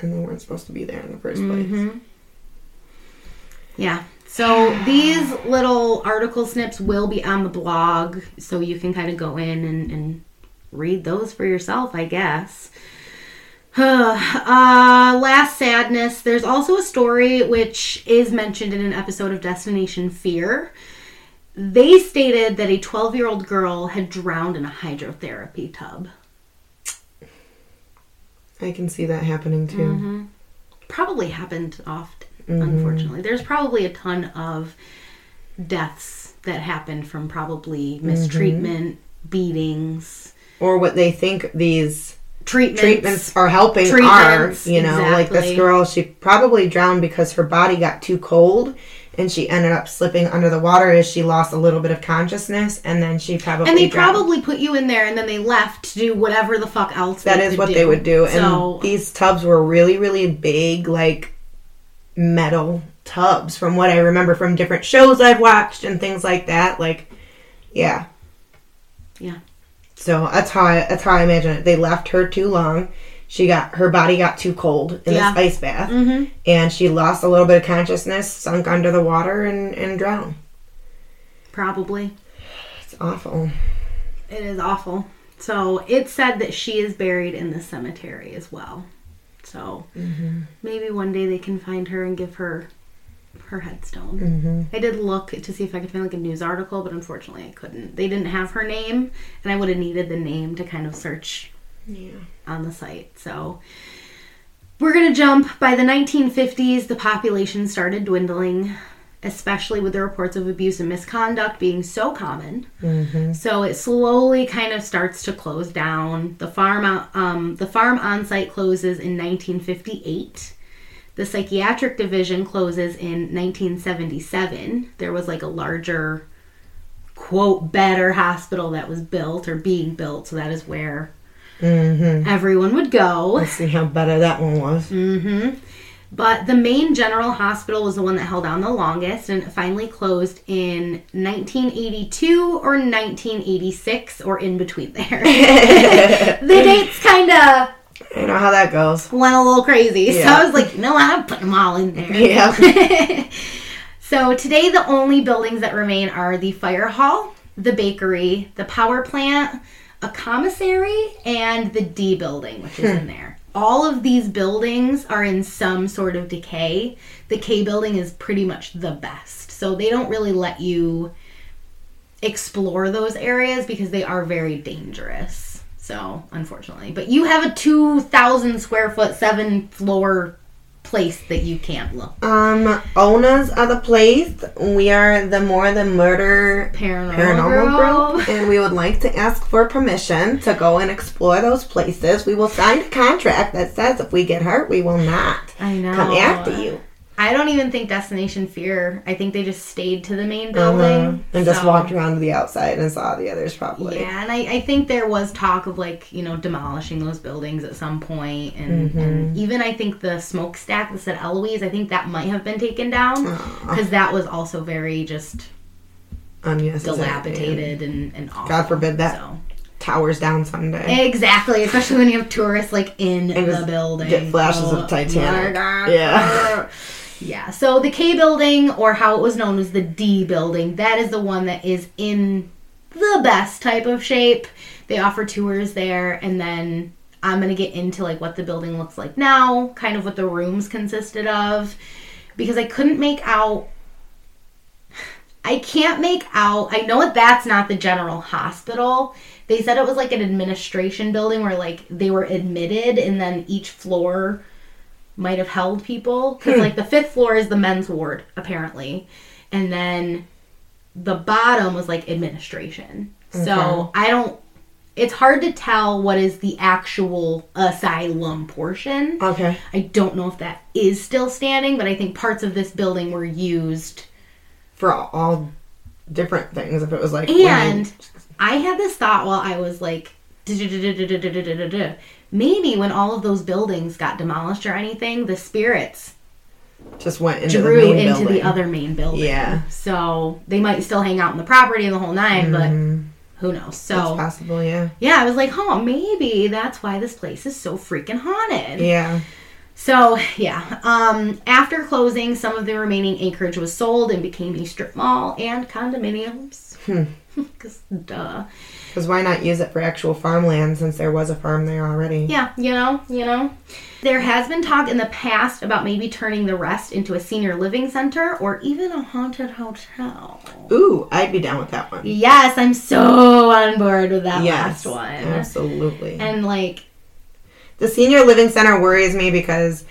And they weren't supposed to be there in the 1st place. Mhm. Yeah. So these little article snips will be on the blog, so you can kind of go in and, and read those for yourself, I guess. uh, last sadness. There's also a story which is mentioned in an episode of Destination Fear. They stated that a 12 year old girl had drowned in a hydrotherapy tub. I can see that happening too. Mm-hmm. Probably happened often, unfortunately. There's probably a ton of deaths that happened from probably mistreatment, beatings, Or what they think these treatments. treatments are helping Treatments, are, you know, like this girl, she probably drowned because her body got too cold and she ended up slipping under the water as she lost a little bit of consciousness and then she probably And they drowned. probably put you in there and then they left to do whatever the fuck else That is what do. they would do. And So, these tubs were really, really big, like metal tubs from what I remember from different shows I've watched and things like that. Like, yeah. Yeah. So that's how I, that's how I imagine it. They left her too long. She got her body got too cold in Yeah. this ice bath, Mhm. and she lost a little bit of consciousness, sunk under the water, and and drowned. probably. It's awful. It is awful. So it's said that she is buried in the cemetery as well. So Mm-hmm. maybe one day they can find her and give her her headstone. Mm-hmm. I did look to see if I could find like a news article, but unfortunately I couldn't. They didn't have her name, and I would have needed the name to kind of search Yeah. on the site. So we're going to jump. By the 1950s, the population started dwindling, especially with the reports of abuse and misconduct being so common. Mm-hmm. So it slowly kind of starts to close down. The farm, um, the farm on site closes in 1958. The psychiatric division closes in 1977. There was like a larger, quote, better hospital that was built or being built. So that is where Mm-hmm. everyone would go. Let's see how better that one was. hmm But the main general hospital was the one that held on the longest, and it finally closed in 1982 or 1986, or in between there. the dates kind of You know how that goes. went a little crazy, so I was like, you know what, I'm putting them all in there. Yeah. so today, the only buildings that remain are the fire hall, the bakery, the power plant, a commissary, and the D building, which is in hmm. there. All of these buildings are in some sort of decay. The K building is pretty much the best. So they don't really let you explore those areas because they are very dangerous. So, unfortunately. But you have a 2,000 square foot, seven floor place that you can't look. Um, owners of the place, we are the More Than Murder Paranormal, Paranormal Group. Group, and we would like to ask for permission to go and explore those places. We will sign a contract that says if we get hurt, we will not I know. come after you. I don't even think Destination Fear. I think they just stayed to the main building Uh-huh. And just walked around to the outside and saw the others probably. Yeah, and I, I think there was talk of like you know demolishing those buildings at some point, and, Mm-hmm. and even I think the smokestack that said Eloise, I think that might have been taken down because that was also very just unnecessary. dilapidated and, and awful. God forbid that So. towers down someday. Exactly, especially when you have tourists like in the building. get flashes of Oh, Titanic. Yeah. Yeah. So the K building, or how it was known as the D building, that is the one that is in the best type of shape. They offer tours there, and then I'm gonna get into like what the building looks like now, kind of what the rooms consisted of, because I couldn't make out. I can't make out. I know that that's not the general hospital. They said it was like an administration building where like they were admitted, and then each floor might have held people because Hmm. like the fifth floor is the men's ward apparently, and then the bottom was like administration. So I don't. It's hard to tell what is the actual asylum portion. Okay. I don't know if that is still standing, but I think parts of this building were used. For all, all different things. If it was like And I had this thought while I was like, maybe when all of those buildings got demolished or anything, the spirits just went into drew the main into building. the other main building. Yeah. So they might still hang out in the property the whole 9 but Mhm. who knows? That's So possible, yeah. yeah, I was like, huh, maybe that's why this place is so freaking haunted. Yeah. So yeah, um, after closing, some of the remaining acreage was sold and became a strip mall and condominiums. Hmm. Cause duh. Because why not use it for actual farmland since there was a farm there already? Yeah, you know, you know. There has been talk in the past about maybe turning the rest into a senior living center or even a haunted hotel. Ooh, I'd be down with that one. Yes, I'm so on board with that yes. last one. Absolutely. And like, the senior living center worries me because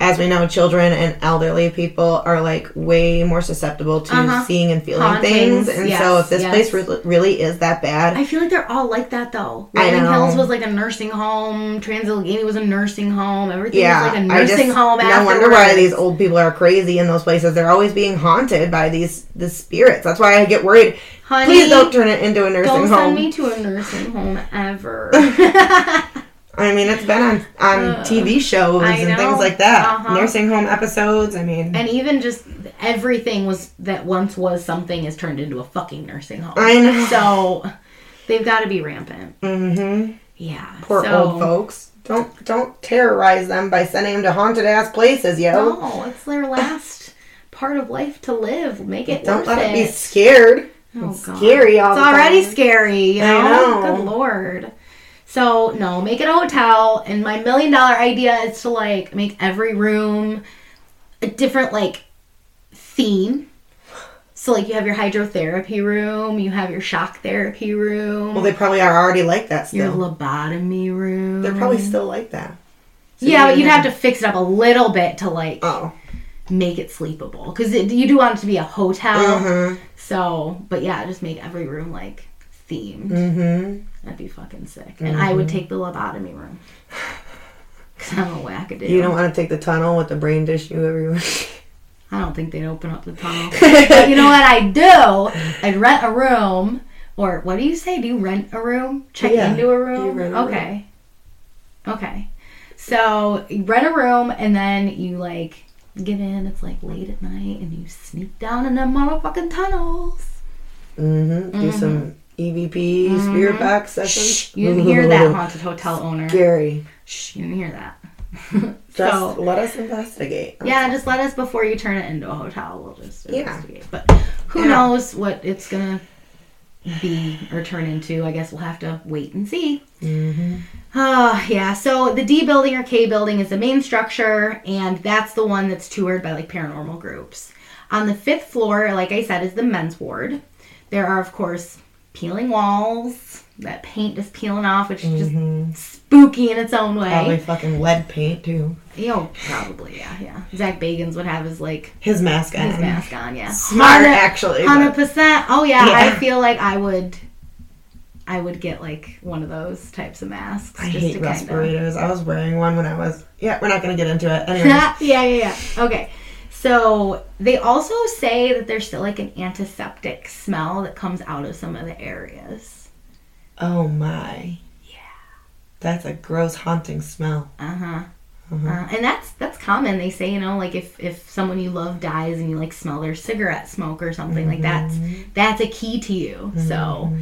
as we know children and elderly people are like way more susceptible to Uh-huh. seeing and feeling Hauntings, things and yes, so if this yes. place re- really is that bad I feel like they're all like that though. I Rolling. Hills was like a nursing home. Transylvania was a nursing home. Everything yeah was like a nursing just, home. no wonder why these old people are crazy in those places they're always being haunted by these the spirits that's why i get worried Honey, please don't turn it into a nursing home. don't home send me to a nursing home ever. i mean it's been on on Uh, tv shows I and know. things like that Uh-huh. nursing home episodes i mean and even just everything was that once was something is turned into a fucking nursing home. i know So they've got to be rampant. mm-hmm Yeah. Poor so, old folks. Don't don't terrorize them by sending them to haunted ass places, yo. No, it's their last part of life to live. Make it don't let them it. be scared. Oh, It's God. scary all It's already time. scary, you I know? know. Good lord. So no, make it a hotel. And my million dollar idea is to like make every room a different like theme. So like you have your hydrotherapy room, you have your shock therapy room, Well, they probably are already like that your lobotomy room. They're probably still like that. So yeah, but you'd have to fix it up a little bit to like Oh. make it sleepable because you do want it to be a hotel. Mhm. So, but yeah, just make every room like themed. Mhm. That'd be fucking sick. And I would take the lobotomy room. Cause I'm a wackadoo. You don't want to take the tunnel with the brain tissue everywhere. I don't think they'd open up the tunnel. but you know what I'd do? I'd rent a room. Or what do you say? Do you rent a room? Check Yeah, into a you room? rent a room. okay. Okay. So you rent a room and then you like get in, it's like late at night and you sneak down in them motherfucking tunnels. Mm Mhm. Do some EVP spirit box Mm-hmm. Shh, sessions. you didn't hear that haunted hotel owner. Scary. Shh, you didn't hear that. Just so let us investigate. yeah, just let us before you turn it into a hotel. We'll just Yeah. investigate. But who Yeah. knows what it's gonna be or turn into? I guess we'll have to wait and see. Mm-hmm. Oh yeah. So the D building or K building is the main structure, and that's the one that's toured by like paranormal groups. On the fifth floor, like I said, is the men's ward. There are of course peeling walls, that paint just peeling off, which is just Mhm. spooky in its own way. Probably fucking lead paint too. Yo, probably, yeah, yeah. Zach Bagans would have his like His mask on. his mask on, yeah. Smart, actually. Hundred percent. Oh yeah, I feel like I would. I would get like one of those types of masks. I just hate to kinda- respirators. I was wearing one when I was. Yeah, we're not gonna get into it. Anyways. yeah, yeah, yeah. Okay. So they also say that there's still like an antiseptic smell that comes out of some of the areas. oh my. Yeah. That's a gross, haunting smell. Uh huh. Mhm. Uh, and that's that's common. They say you know like if if someone you love dies and you like smell their cigarette smoke or something like that's that's a key to you. So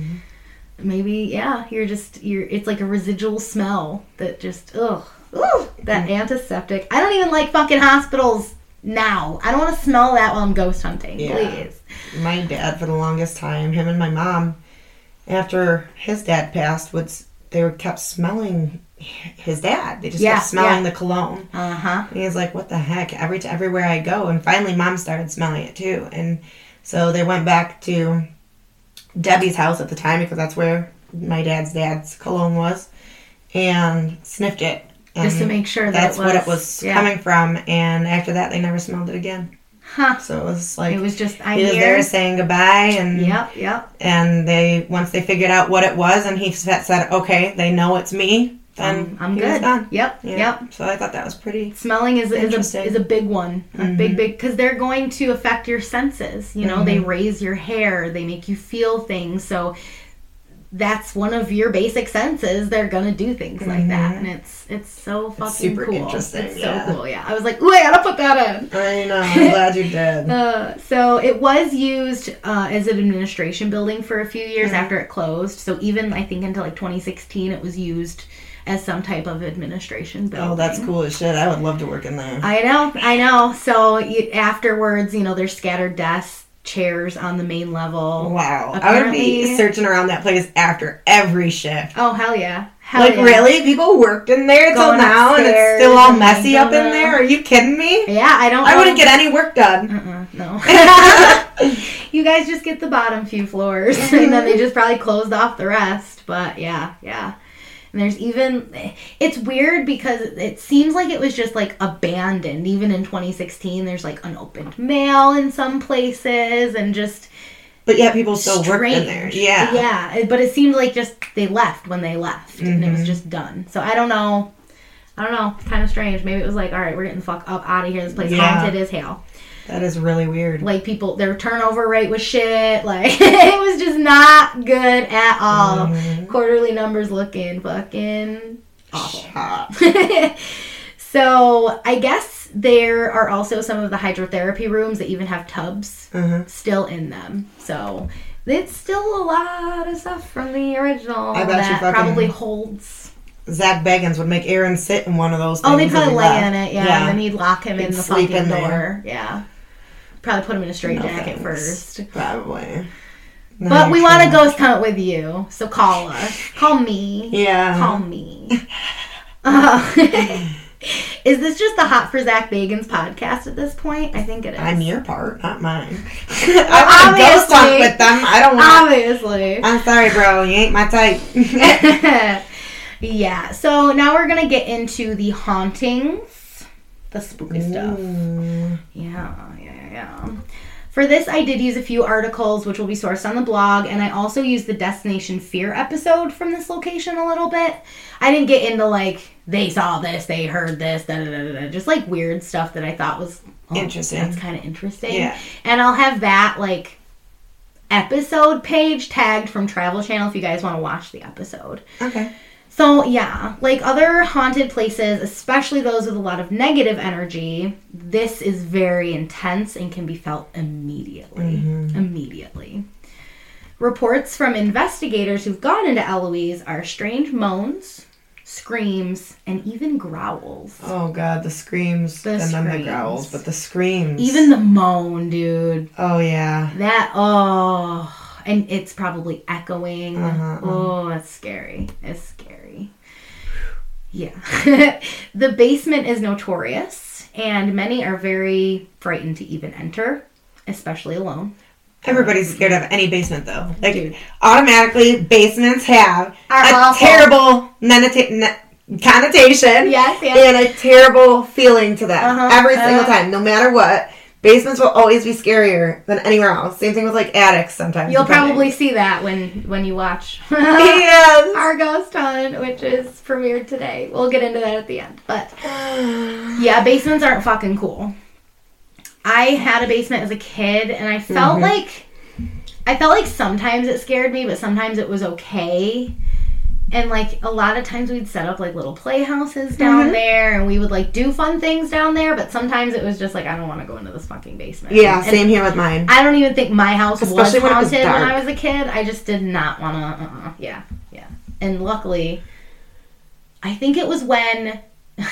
maybe yeah, you're just you're it's like a residual smell that just ugh ugh that antiseptic. I don't even like fucking hospitals now. I don't want to smell that while I'm ghost hunting. Yeah. Please. my dad for the longest time him and my mom after his dad passed would they were kept smelling his dad they just Yeah, kept smelling yeah. the cologne Uh huh. and he's like what the heck every t- everywhere i go and finally mom started smelling it too and so they went back to debbie's house at the time because that's where my dad's dad's cologne was and sniffed it Just to make sure that that's it was, what it was yeah. coming from and after that they never smelled it again Huh. so it was like It was just I'm he was there saying goodbye and Yep. Yep. and they once they figured out what it was and he said okay they know it's me then Um, I'm good. Yep. Yeah. Yep. so i thought that was pretty Smelling is is a, is a big one, a big big because they're going to affect your senses. You know, they raise your hair, they make you feel things. So that's one of your basic senses. They're gonna do things like that, and it's it's so fucking super cool. interesting, It's yeah. so cool. Yeah, I was like, ooh, I gotta put that in. i know i'm glad you did Uh, so it was used uh, as an administration building for a few years Mm-hmm. after it closed. So even I think until like 2016, it was used as some type of administration building. oh that's cool as shit i would love to work in there I know, I know. So you, afterwards, you know, there's scattered desks, chairs on the main level. wow i would be searching around that place after every shift Oh hell yeah, hell like yeah. really people worked in there till Going now and it's still all messy up in there are you kidding me Yeah, I don't. i wouldn't get any work done Uh-uh, no. you guys just get the bottom few floors, mm-hmm. and then they just probably closed off the rest. But yeah, yeah. And there's even, it's weird because it seems like it was just like abandoned. Even in 2016, there's like unopened mail in some places, and just but yet people still work in there yeah yeah. But it seemed like just they left when they left, and Mm-hmm. it was just done. So I don't know. I don't know. Kind of strange. Maybe it was like, all right, we're getting the fuck up out of here. This place Yeah. haunted as hell that is really weird like people their turnover rate was shit like it was just not good at all Mm-hmm. quarterly numbers looking fucking awful so i guess there are also some of the hydrotherapy rooms that even have tubs Mhm. still in them so it's still a lot of stuff from the original I bet that probably holds Zach Bagans would make Aaron sit in one of those. Things oh they'd probably lay left. in it yeah, and then he'd lock him in He'd the sleep fucking in door there. yeah probably put him in a straight No first Probably. But we want to ghost hunt with you, so call us. Call me. Yeah. Call me. Uh, is this just the Hot for Zach Bagans podcast at this point? I think it is. I'm your part, not mine. I want to ghost hunt with them. I don't want. Obviously. I'm sorry, bro. You ain't my type. yeah, so now we're going to get into the hauntings, the spooky stuff. Ooh. Yeah, yeah, yeah, yeah. For this, I did use a few articles, which will be sourced on the blog, and I also used the Destination Fear episode from this location a little bit. I didn't get into like they saw this, they heard this, da da da da, da just like weird stuff that I thought was oh, Interesting. That's kind of interesting. Yeah. and I'll have that like episode page tagged from Travel Channel if you guys want to watch the episode. Okay. So, yeah, like other haunted places, especially those with a lot of negative energy, this is very intense and can be felt immediately. Mm-hmm. Immediately. Reports from investigators who've gone into Eloise are strange moans, screams, and even growls. Oh god, the screams The and then the growls, but the screams. Even the moan, dude. Oh yeah. That, oh. And it's probably echoing. Uh-huh, Oh, that's scary. It's scary. Yeah. the basement is notorious, and many are very frightened to even enter, especially alone. Everybody's scared of any basement though. Like Dude. automatically, basements have Are a awful. terrible ne- connotation Yes, yes. and a terrible feeling to them Uh-huh, every single uh-huh. time, no matter what. Basements will always be scarier than anywhere else. Same thing with like attics sometimes. You'll depending. probably see that when when you watch Yes. Our Ghost Hunt, which is premiered today. We'll get into that at the end. But yeah, basements aren't fucking cool. I had a basement as a kid and I felt Mhm. like I felt like sometimes it scared me, but sometimes it was okay. And like a lot of times we'd set up like little playhouses down Mhm. there and we would like do fun things down there, but sometimes it was just like I don't want to go into this fucking basement. Yeah, And same here with mine. I don't even think my house Especially was when was haunted when. I was a kid. I just did not want to. Uh-uh. Yeah, yeah. And luckily, I think it was when.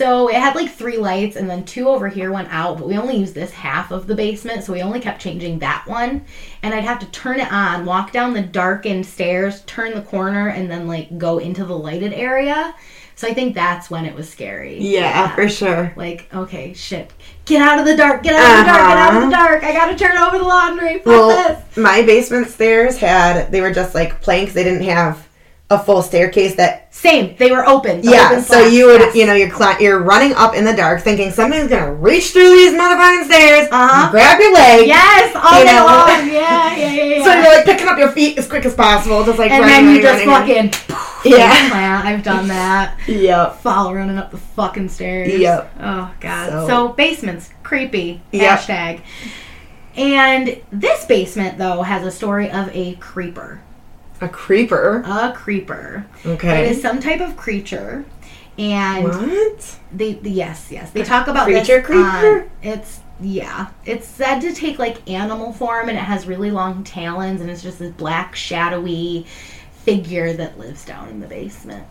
so it had like three lights, and then two over here went out, but we only used this half of the basement, so we only kept changing that one. And I'd have to turn it on, walk down the darkened stairs, turn the corner, and then like go into the lighted area. So I think that's when it was scary. Yeah, for sure. Like, okay, shit. Get out of the dark. Get out of the dark. Get out of the Uh-huh. dark. I gotta turn over the laundry. Fuck Well, this. my basement stairs had they were just like planks. They didn't have a full staircase that Same. They were open. The yeah, open so you would, yes. you know, you're cli- you're running up in the dark, thinking something's gonna reach through these motherfucking stairs, Uh-huh. grab your leg, Yes, all you day know. long. Yeah, yeah, yeah, yeah. So you're like picking up your feet as quick as possible, just like and running, then you running, just running, fucking. Yeah. Yeah, I've done that. Yep. Fall running up the fucking stairs. Yep. Oh god. So- So, basements creepy. Yep. Hashtag. And this basement though has a story of a creeper. A creeper. A creeper. Okay. It is some type of creature, and What? they yes yes they talk about creature this creeper? on- it's yeah it's said to take like animal form and it has really long talons and it's just this black shadowy figure that lives down in the basement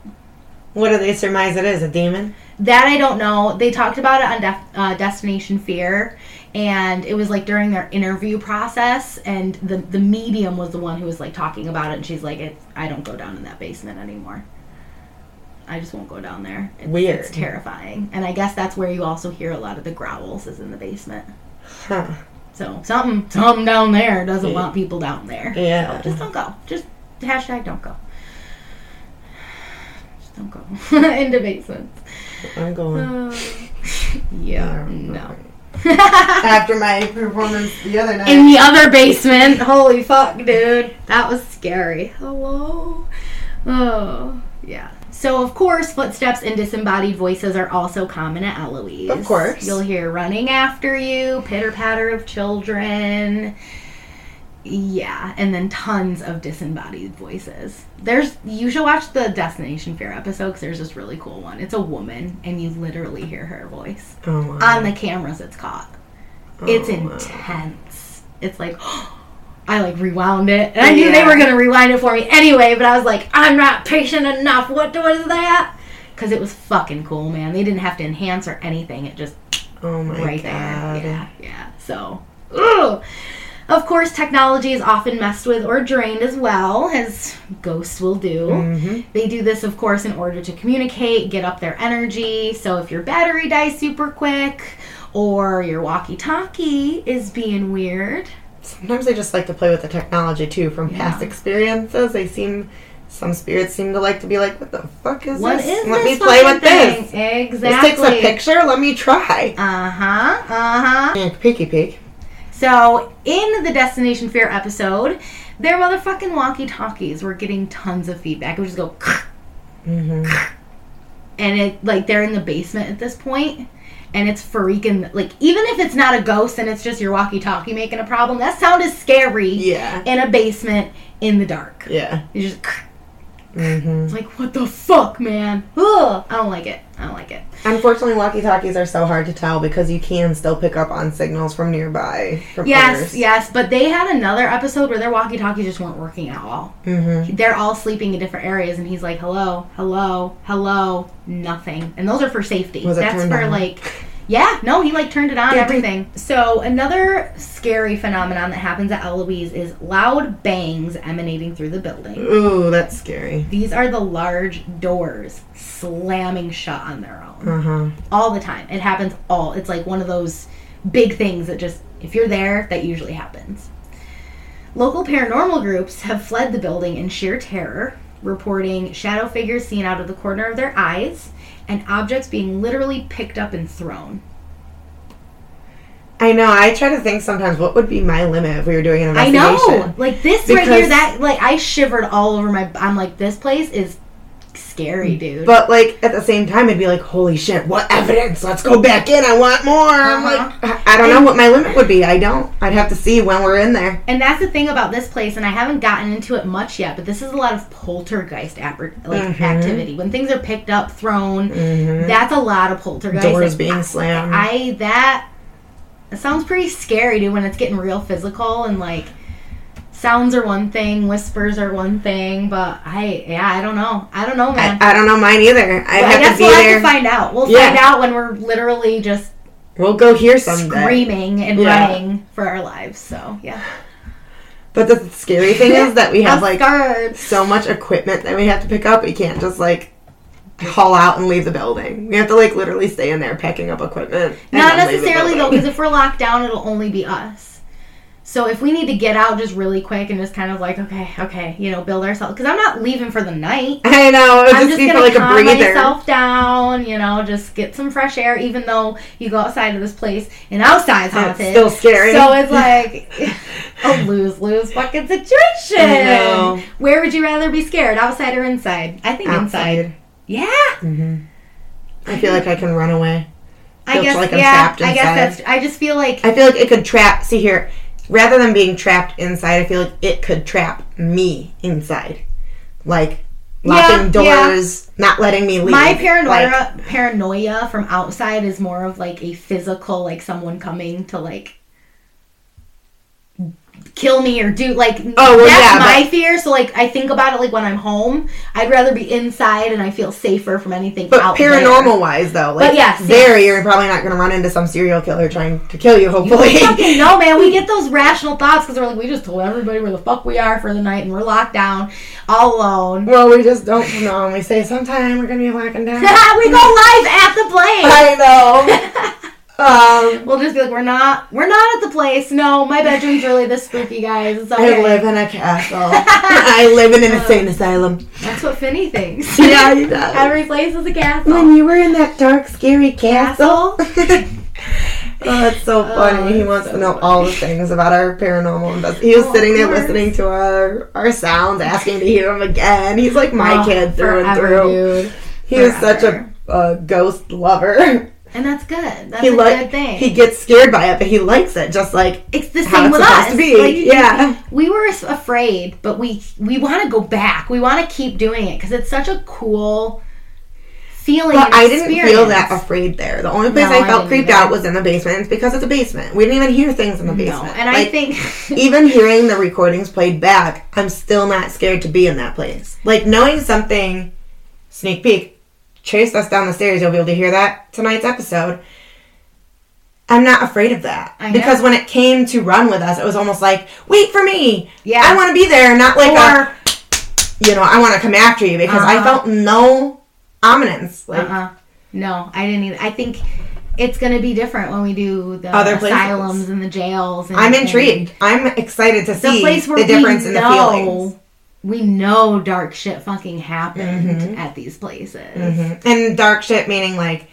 What do they surmise it is? A demon? that i don't know they talked about it on Def- uh, destination fear and it was like during their interview process and the the medium was the one who was like talking about it and she's like it's, i don't go down in that basement anymore. I just won't go down there. It's, Weird. it's terrifying. And i guess that's where you also hear a lot of the growls is in the basement. Huh. so something something down there doesn't Yeah. want people down there. Yeah. so just don't go. Just hashtag don't go. Just don't go. Into basements. I'm going. Uh, yeah no After my performance the other night. in the other basement. Holy fuck, dude. That was scary. Hello? Oh, yeah. So, of course, footsteps and disembodied voices are also common at Eloise. Of course. You'll hear running after you, pitter patter of children. Yeah, and then tons of disembodied voices. There's you should watch the Destination Fear episode because there's this really cool one. It's a woman, and you literally hear her voice oh, wow. on the cameras it's caught. It's Oh, wow. intense. It's like I like rewound it, and I knew they were gonna rewind it for me anyway. But I was like, I'm not patient enough. What is that? Because it was fucking cool, man. They didn't have to enhance or anything. It just Oh my right god. there. Yeah, yeah. So, ugh. Of course, technology is often messed with or drained as well, as ghosts will do. Mhm. They do this, of course, in order to communicate, get up their energy. So if your battery dies super quick, or your walkie-talkie is being weird, Sometimes they just like to play with the technology too from past experiences. They seem some spirits seem to like to be like, "What the fuck is what this? is Let this me play with thing? this. Exactly. This takes a picture. Let me try." Uh huh. Uh huh. Yeah, peeky peek. So, in the Destination Fear episode, their motherfucking walkie talkies were getting tons of feedback. It would just go, Mm-hmm. and it, like, they're in the basement at this point, and it's freaking, like, even if it's not a ghost and it's just your walkie talkie making a problem, that sound is scary Yeah. in a basement in the dark. Yeah. You just, Mm-hmm. like, what the fuck, man? Ugh, I don't like it. I don't like it. Unfortunately, walkie talkies are so hard to tell because you can still pick up on signals from nearby. From Yes, others. yes, but they had another episode where their walkie talkies just weren't working at all. Mm-hmm. they're all sleeping in different areas and he's like hello hello hello nothing and those are for safety Was that's for on? like yeah no he like turned it on everything. So another scary phenomenon that happens at eloise is loud bangs emanating through the building. Ooh, that's scary. these are the large doors slamming shut on their own. Uh huh. all the time. It happens all it's like one of those big things that just if you're there that usually happens. Local paranormal groups have fled the building in sheer terror, reporting shadow figures seen out of the corner of their eyes and objects being literally picked up and thrown. I know. I try to think sometimes what would be my limit if we were doing an investigation. I know, like this right here. That like I shivered all over my. I'm like, this place is scary, dude. But like at the same time, it'd be like, holy shit, what evidence? Let's go back in. I want more. I'm Uh-huh. like, I I don't know what my limit would be. I don't. I'd have to see when we're in there. And that's the thing about this place, and I haven't gotten into it much yet, but this is a lot of poltergeist like Mhm. activity. When things are picked up, thrown, Mhm. that's a lot of poltergeist. Doors Like, being I- slammed. I that sounds pretty scary, dude. When it's getting real physical and like sounds are one thing, whispers are one thing, but I yeah, I don't know. I don't know, man. I don't know mine either. I have guess to be we'll there. have to find out. We'll Yeah. find out when we're literally just we'll go here someday. screaming and Yeah. running for our lives. So yeah, But the scary thing is that we have like scared. so much equipment that we have to pick up. We can't just like haul out and leave the building. We have to like literally stay in there packing up equipment. Not then leave the necessarily though, because if we're locked down, it'll only be us. So if we need to get out just really quick and just kind of like, okay, okay, you know, build ourselves, because I'm not leaving for the night. I know. I'm just just gonna like a calm breather. myself down, you know, just get some fresh air. Even though you go outside of this place and outside's It's haunted, still scary. So it's like a lose lose fucking situation. Where would you rather be scared, outside or inside? I think inside. Outside. Yeah, hmm I feel like I can run away. I guess. like I'm yeah, trapped I guess that's. I just feel like I feel like it could trap. See here, rather than being trapped inside, I feel like it could trap me inside, like locking Yeah, yeah. doors, not letting me leave. My paranoia Like, paranoia from outside is more of like a physical, like someone coming to like kill me or do like Oh, well, that's yeah, my fear. So like I think about it like when I'm home, I'd rather be inside and I feel safer from anything but paranormal there. wise, though, like But yes, there, yes. you're probably not going to run into some serial killer trying to kill you. You Hopefully, fucking know, man. We get those rational thoughts because we're like, we just told everybody where the fuck we are for the night and we're locked down, all alone. well, we just don't know. And we say sometime we're going to be walking down. we go live at the place. I know. Um, We'll just be like, we're not, we're not at the place. No, my bedroom's really this spooky, guys. It's okay. I live in a castle. I live in an insane asylum. That's what Finney thinks. Yeah, he does. Every place is a castle. When you were in that dark, scary castle. Castle? oh, that's so funny. he Oh, wants so to know funny. all the things about our paranormal invest. He was Oh, sitting there listening to our our sounds, asking to hear them again. He's like my Oh, kid through and through. dude. He was such a, a ghost lover. And that's good. That's he a like good thing. he gets scared by it, but he likes it. Just like it's the same it's with us. Like, Yeah. we were afraid, but we we want to go back. We want to keep doing it because it's such a cool feeling. But I didn't feel that afraid there. The only place No, I felt creeped either. out was in the basement. It's because it's a basement. We didn't even hear things in the No, basement. and I think even hearing the recordings played back, I'm still not scared to be in that place. Like knowing something, sneak peek, chased us down the stairs. You'll be able to hear that tonight's episode. I'm not afraid of that I because when it came to run with us, it was almost like, "Wait for me! Yeah. I want to be there." Not like or a, you know, I want to come after you because I Uh-huh. felt no ominence. Like, uh-uh. no, I didn't either. I think it's gonna be different when we do the Other places. asylums and the jails. And, I'm intrigued. I'm excited to see The place where the difference we in the feelings. We know dark shit fucking happened Mhm. at these places. Mhm. And dark shit meaning like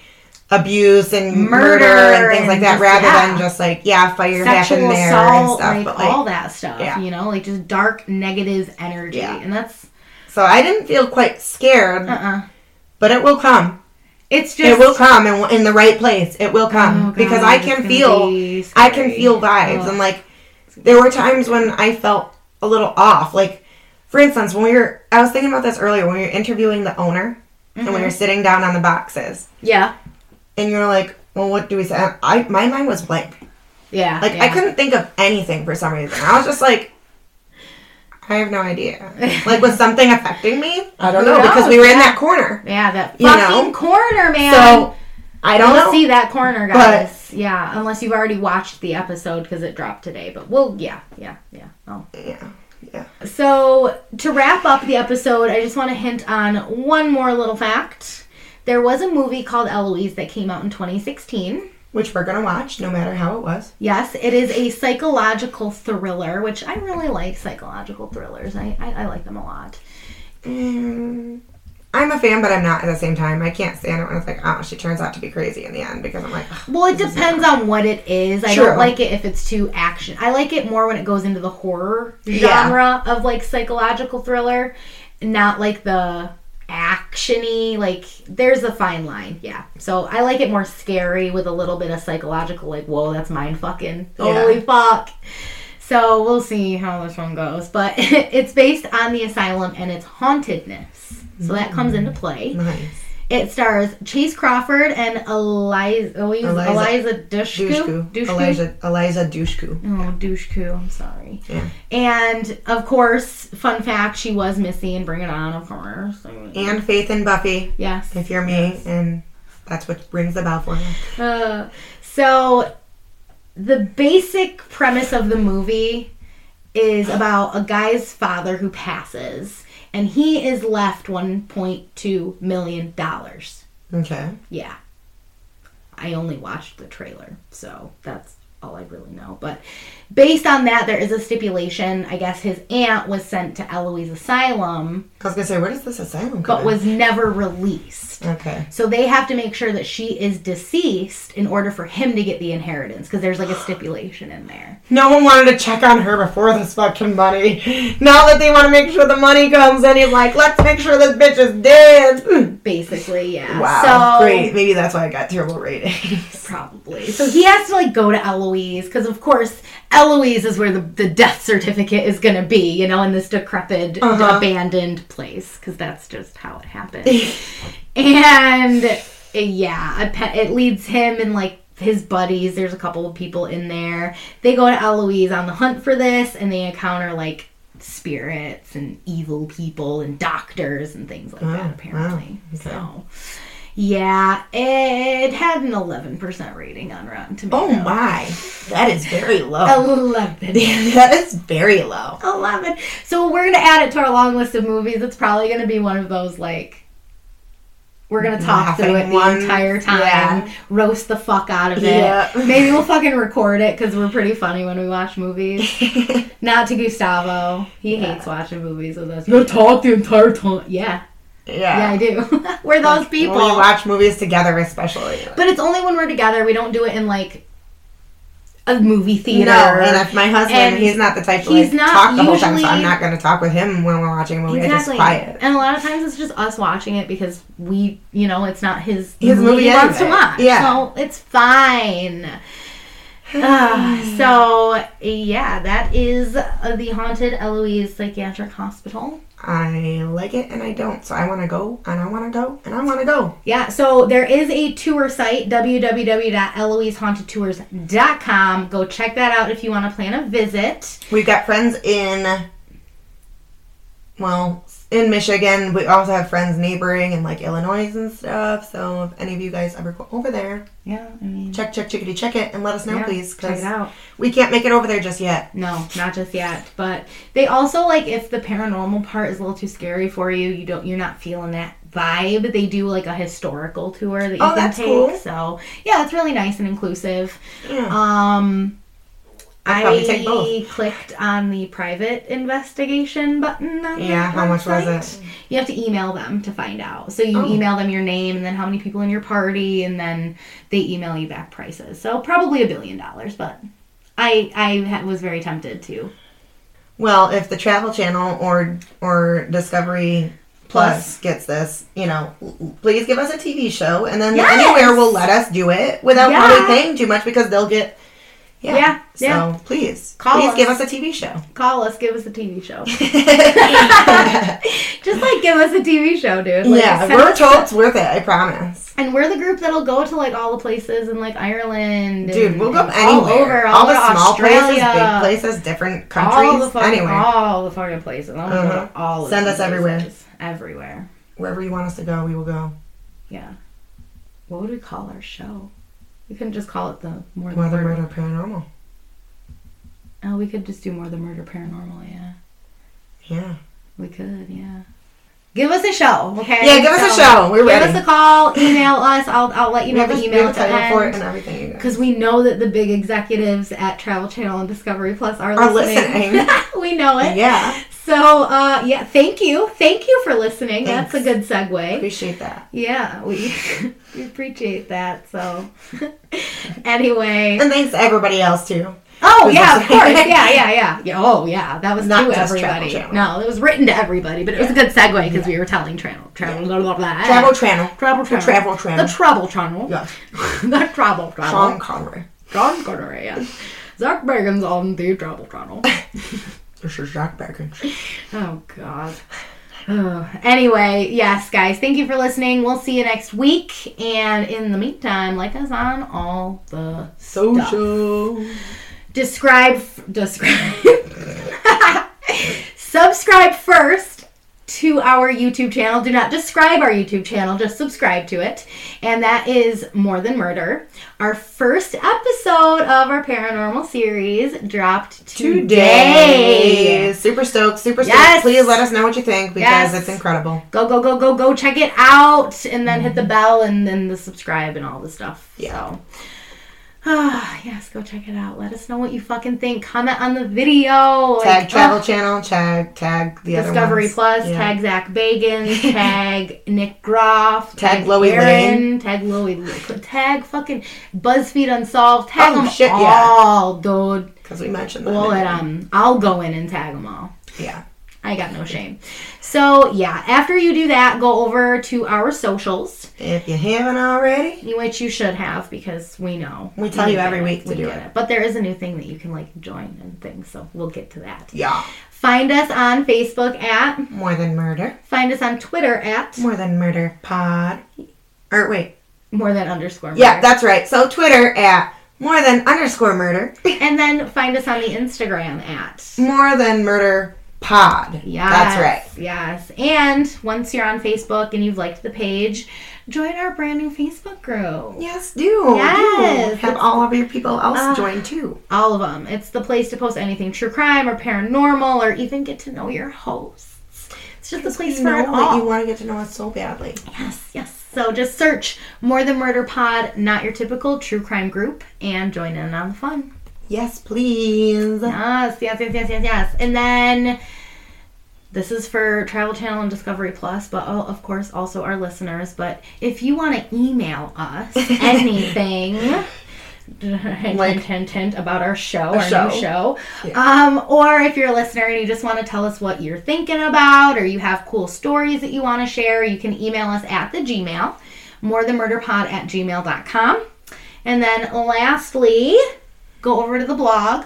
abuse and Murder murder, and things and like that, just- rather yeah. than just like yeah, fire Sexual happened there and assault, stuff. like, but like, all that stuff. yeah. You know, like just dark negative energy, Yeah. and that's so I didn't feel quite scared, uh uh but it will come. It's just it will come in, in the right place. It will Oh, come God, because I can feel. be I can feel vibes Ugh. and like there were times when I felt a little off. Like for instance, when we were I was thinking about this earlier when we were interviewing the owner and we Mhm. were sitting down on the boxes yeah, and you were like, "Well, what do we say?" I my mind was blank. yeah. Like yeah. I couldn't think of anything for some reason. I was just like, I have no idea. Like was something affecting me? I don't Who know because we knows? were in that corner. Yeah, that You fucking know? corner, man. So I don't we'll know. see that corner, But- guys. yeah, unless you've already watched the episode because it dropped today. But we'll, yeah, yeah, yeah. Oh. Yeah, yeah. So to wrap up the episode, I just want to hint on one more little fact. There was a movie called Eloise that came out in 2016. which we're gonna watch no matter how it was. Yes, it is a psychological thriller, which I really like psychological thrillers. I, I, I like them a lot. Mm, I'm a fan, but I'm not at the same time. I can't stand it when it's like, oh, she turns out to be crazy in the end because I'm like, Well, it depends on what it is. I True. don't like it if it's too action. I like it more when it goes into the horror Yeah. genre of like psychological thriller, not like the actiony. Like there's a fine line. Yeah. So I like it more scary with a little bit of psychological. Like whoa, that's mind fucking. Yeah. Holy fuck. So we'll see how this one goes. But it's based on the asylum and its hauntedness. So that comes into play. Nice. It stars Chace Crawford and Eliza Eliza, Eliza Eliza Dushku. Dushku. Eliza, Eliza Dushku. Oh, Dushku. I'm sorry. Yeah. And of course, fun fact: she was Missy and Bring It On, of course. And Faith and Buffy, yes. if you're me, and that's what rings the bell for me. Uh, so, the basic premise of the movie is about a guy's father who passes, and he is left 1.2 million dollars. Okay. Yeah. I only watched the trailer, so that's all I really know. But based on that, there is a stipulation. I guess his aunt was sent to Eloise Asylum, I was gonna say, where does this asylum come but was never released. Okay. So they have to make sure that she is deceased in order for him to get the inheritance, because there's like a stipulation in there. No one wanted to check on her before this fucking money. Now that they want to make sure the money comes in, he's like, let's make sure this bitch is dead. Basically, yeah. Wow. So, Great. Maybe that's why I got terrible ratings. Probably. So he has to like go to Eloise because, of course, Eloise is where the, the death certificate is going to be, you know, in this decrepit, Uh-huh. abandoned place because that's just how it happened. and yeah, it leads him and like his buddies. There's a couple of people in there. They go to Eloise on the hunt for this and they encounter like spirits and evil people and doctors and things like Oh, that, wow. apparently. Okay. So. Yeah, it had an 11% rating on Rotten Tomatoes. Oh my. That is very low. 11. that is very low. 11. So we're going to add it to our long list of movies. It's probably going to be one of those, like, we're going to talk through it the entire time, Yeah. roast the fuck out of it. Yeah. Maybe we'll fucking record it because we're pretty funny when we watch movies. Not to Gustavo. He Yeah. hates watching movies with us. You talk the entire time. Yeah. Yeah. Yeah, I do. we're those people. We watch movies together, especially. But it's only when we're together. We don't do it in like a movie theater. No, and if my husband, And he's not the type to like, talk the whole time, so I'm not going to talk with him when we're watching a movie. I just quiet. And a lot of times it's just us watching it because we, you know, it's not his, His movie he wants to watch. Yeah. So it's fine. Ah, so yeah, that is uh, the haunted Eloise Psychiatric Hospital. I like it and I don't, so I want to go and I want to go and I want to go. Yeah, so there is a tour site, www.eloisehauntedtours.com. Go check that out if you want to plan a visit. We've got friends in, well, in Michigan. We also have friends neighboring in like Illinois and stuff. So if any of you guys ever go over there, Yeah, I mean, check, check, chickadee, check it and let us know, yeah, please, check it out. we can't make it over there just yet. No, not just yet. But they also like if the paranormal part is a little too scary for you, you don't you're not feeling that vibe. They do like a historical tour that you Oh, can take. cool. So yeah, it's really nice and inclusive. Yeah. Um I'd probably take both. I clicked on the private investigation button. On Yeah, how much was it? You have to email them to find out. So you Oh. email them your name and then how many people in your party, and then they email you back prices. So probably a billion dollars, but I I was very tempted to. Well, if the Travel Channel or or Discovery Plus gets this, you know, please give us a TV show, and then Yes! anywhere will let us do it without Yeah. really paying too much because they'll get. Yeah. Yeah, So yeah. please, Call please us. give us a TV show. Call us, give us a TV show. Just like give us a TV show, dude. Like, yeah, we're told it's worth it. I promise. And we're the group that'll go to like all the places in like Ireland. Dude, and- we'll go anywhere. All over, all all, the small Australia, places, big places, different all countries, the fucking, anywhere, all the fucking places. Go Uh-huh. all. Send us everywhere. Everywhere. wherever you want us to go, we will go. Yeah. What would we call our show? We couldn't just call it the more than Mother murder. Murder Paranormal. Oh, we could just do more than murder paranormal. Yeah, Yeah. we could. Yeah. give us a show, okay? Yeah, give us a show. We're give ready. Give us a call, email us. I'll I'll let you know the email have at a the title for it end. and everything. Because we know that the big executives at Travel Channel and Discovery Plus are, Are listening. listening. we know it. Yeah, So, uh, yeah, thank you. Thank you for listening. That's a good segue. appreciate that. Yeah, we, we appreciate that. So, anyway. And thanks to everybody else too. Oh, yeah, of course. Yeah, yeah, yeah. yeah. Oh, yeah. That was Not to just Travel everybody. Channel. No, it was written to everybody, but it was a good segue because we were telling travel, travel, blah, blah, blah. Travel Channel. travel, The channel. Travel Channel. The travel channel. Yeah. the travel Sean channel. Connery. John Connery, yes. Zach Bagans on the travel channel. This is Jack Bacon. Oh God. Oh. Anyway, yes, guys, thank you for listening. We'll see you next week. And in the meantime, like us on all the stuff. Social. Describe, describe, subscribe first to our YouTube channel. Do not describe our YouTube channel, just subscribe to it. And that is More Than Murder. Our first episode of our paranormal series dropped today. Today. Super stoked, super stoked. Yes. Please let us know what you think because Yes. it's incredible. go go go go go check it out and then hit the mm-hmm. bell and then the subscribe and all the stuff Yeah. so ah yes go check it out. Let us know what you fucking think. Comment on the video. Tag Like, Travel ugh, Channel, tag tag the other discovery plus Yeah. tag zach bagan tag nick groff Tag Loey Aaron, tag Loey tag fucking buzzfeed unsolved. Tag Oh, them shit, yeah. all dude. Because we mentioned that. well and um i'll go in and tag them all. Yeah. I got no shame. So, yeah, after you do that, go over to our socials, If you haven't already, which you should have because we know. We tell you every it. week to We do get it. But there is a new thing that you can like join and things, so we'll get to that. yeah. Find us on Facebook at, More than murder. find us on Twitter at More than murder pod. Or wait. more than underscore Yeah, that's right. So Twitter at more than underscore murder. and then find us on the Instagram at. More than murder pod. Yes. That's right. Yes. And once you're on Facebook and you've liked the page, join our brand new Facebook group. Yes, do. Yes, Do. Have all of your people else Ah. join too. All of them. It's the place to post anything true crime or paranormal or even get to know your hosts. It's just the place for it all. you want to get to know us so badly. yes, yes. So just search More Than Murder Pod, not your typical true crime group, and join in on the fun. Yes, please. Yes, yes, yes, yes, yes, yes. And then this is for Travel Channel and Discovery Plus, but oh, of course also our listeners. But if you want to email us anything, hint, Like- hint, hint, about our show, our show. new show, Yeah. um, or if you're a listener and you just want to tell us what you're thinking about, or you have cool stories that you want to share, you can email us at the Gmail, more than murderpod at gmail.com. And then lastly, go over to the blog.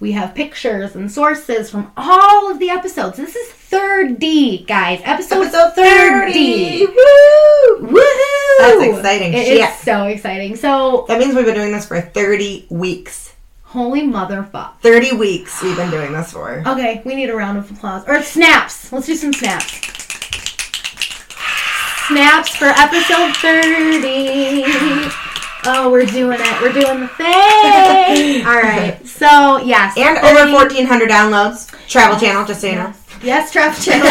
We have pictures and sources from all of the episodes. This is 30, guys. Episode, Episode 30. 30. Woo! Woohoo! That's exciting It shit. is so exciting. So, That means we've been doing this for 30 weeks. holy motherfuck. 30 weeks we've been doing this for. Okay, we need a round of applause. Or snaps. Let's do some snaps. Snaps for episode 30. Oh, we're doing it. We're doing the thing. All right. So, yes. And over 1,400 downloads. Travel Channel, just so you know. Yes, Travel Channel.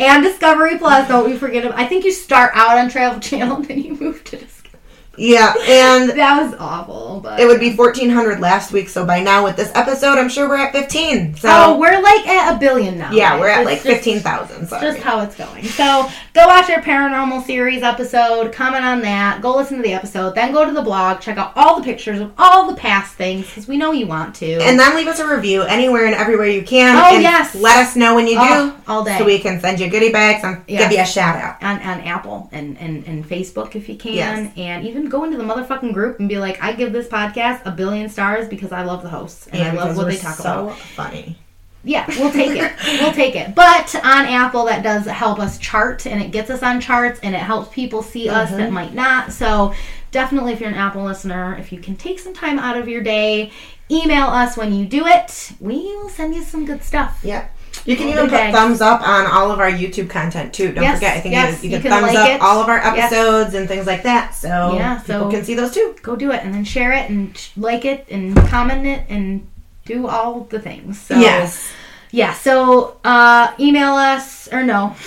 and Discovery Plus. Don't we forget about I think you start out on Travel Channel, then you move to Discovery. Yeah, and That was awful, but it would be 1,400 last week, so by now with this episode, I'm sure we're at 15. So, Oh, we're like at a billion now. yeah, guys. we're at It's like just- 15,000. Sorry. just how it's going. So go watch our paranormal series episode, comment on that, go listen to the episode, then go to the blog, check out all the pictures of all the past things because we know you want to. and then leave us a review anywhere and everywhere you can. Oh, and yes. Let us know when you Oh, do. all day. So we can send you goodie bags and Yeah. give you a shout out. on, on Apple and, and, and Facebook if you can. Yes. And even go into the motherfucking group and be like, I give this podcast a billion stars because I love the hosts and I love what they talk so about. funny. Yeah, we'll take it. we'll take it. But on Apple, that does help us chart and it gets us on charts and it helps people see us Mm-hmm. that might not. So definitely, if you're an Apple listener, if you can take some time out of your day, email us when you do it. We will send you some good stuff. Yep. You can even put thumbs up on all of our YouTube content too. Don't Yes, forget, I think yes, you, you you can, can thumbs like up it. all of our Yes. episodes and things like that, so Yeah, people so- can see those too. Go do it and then share it and like it and comment it and do all the things. So yes. yeah, so uh, email us or no.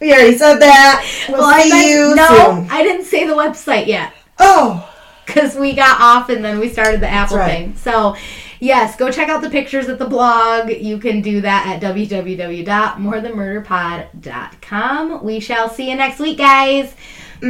We already said that. We'll, Well, I see meant- you no, soon. I didn't say the website yet Oh, because we got off and then we started the Apple right. thing. So, yes, go check out the pictures at the blog. You can do that at www.morethanmurderpod.com. We shall see you next week, guys. Bye.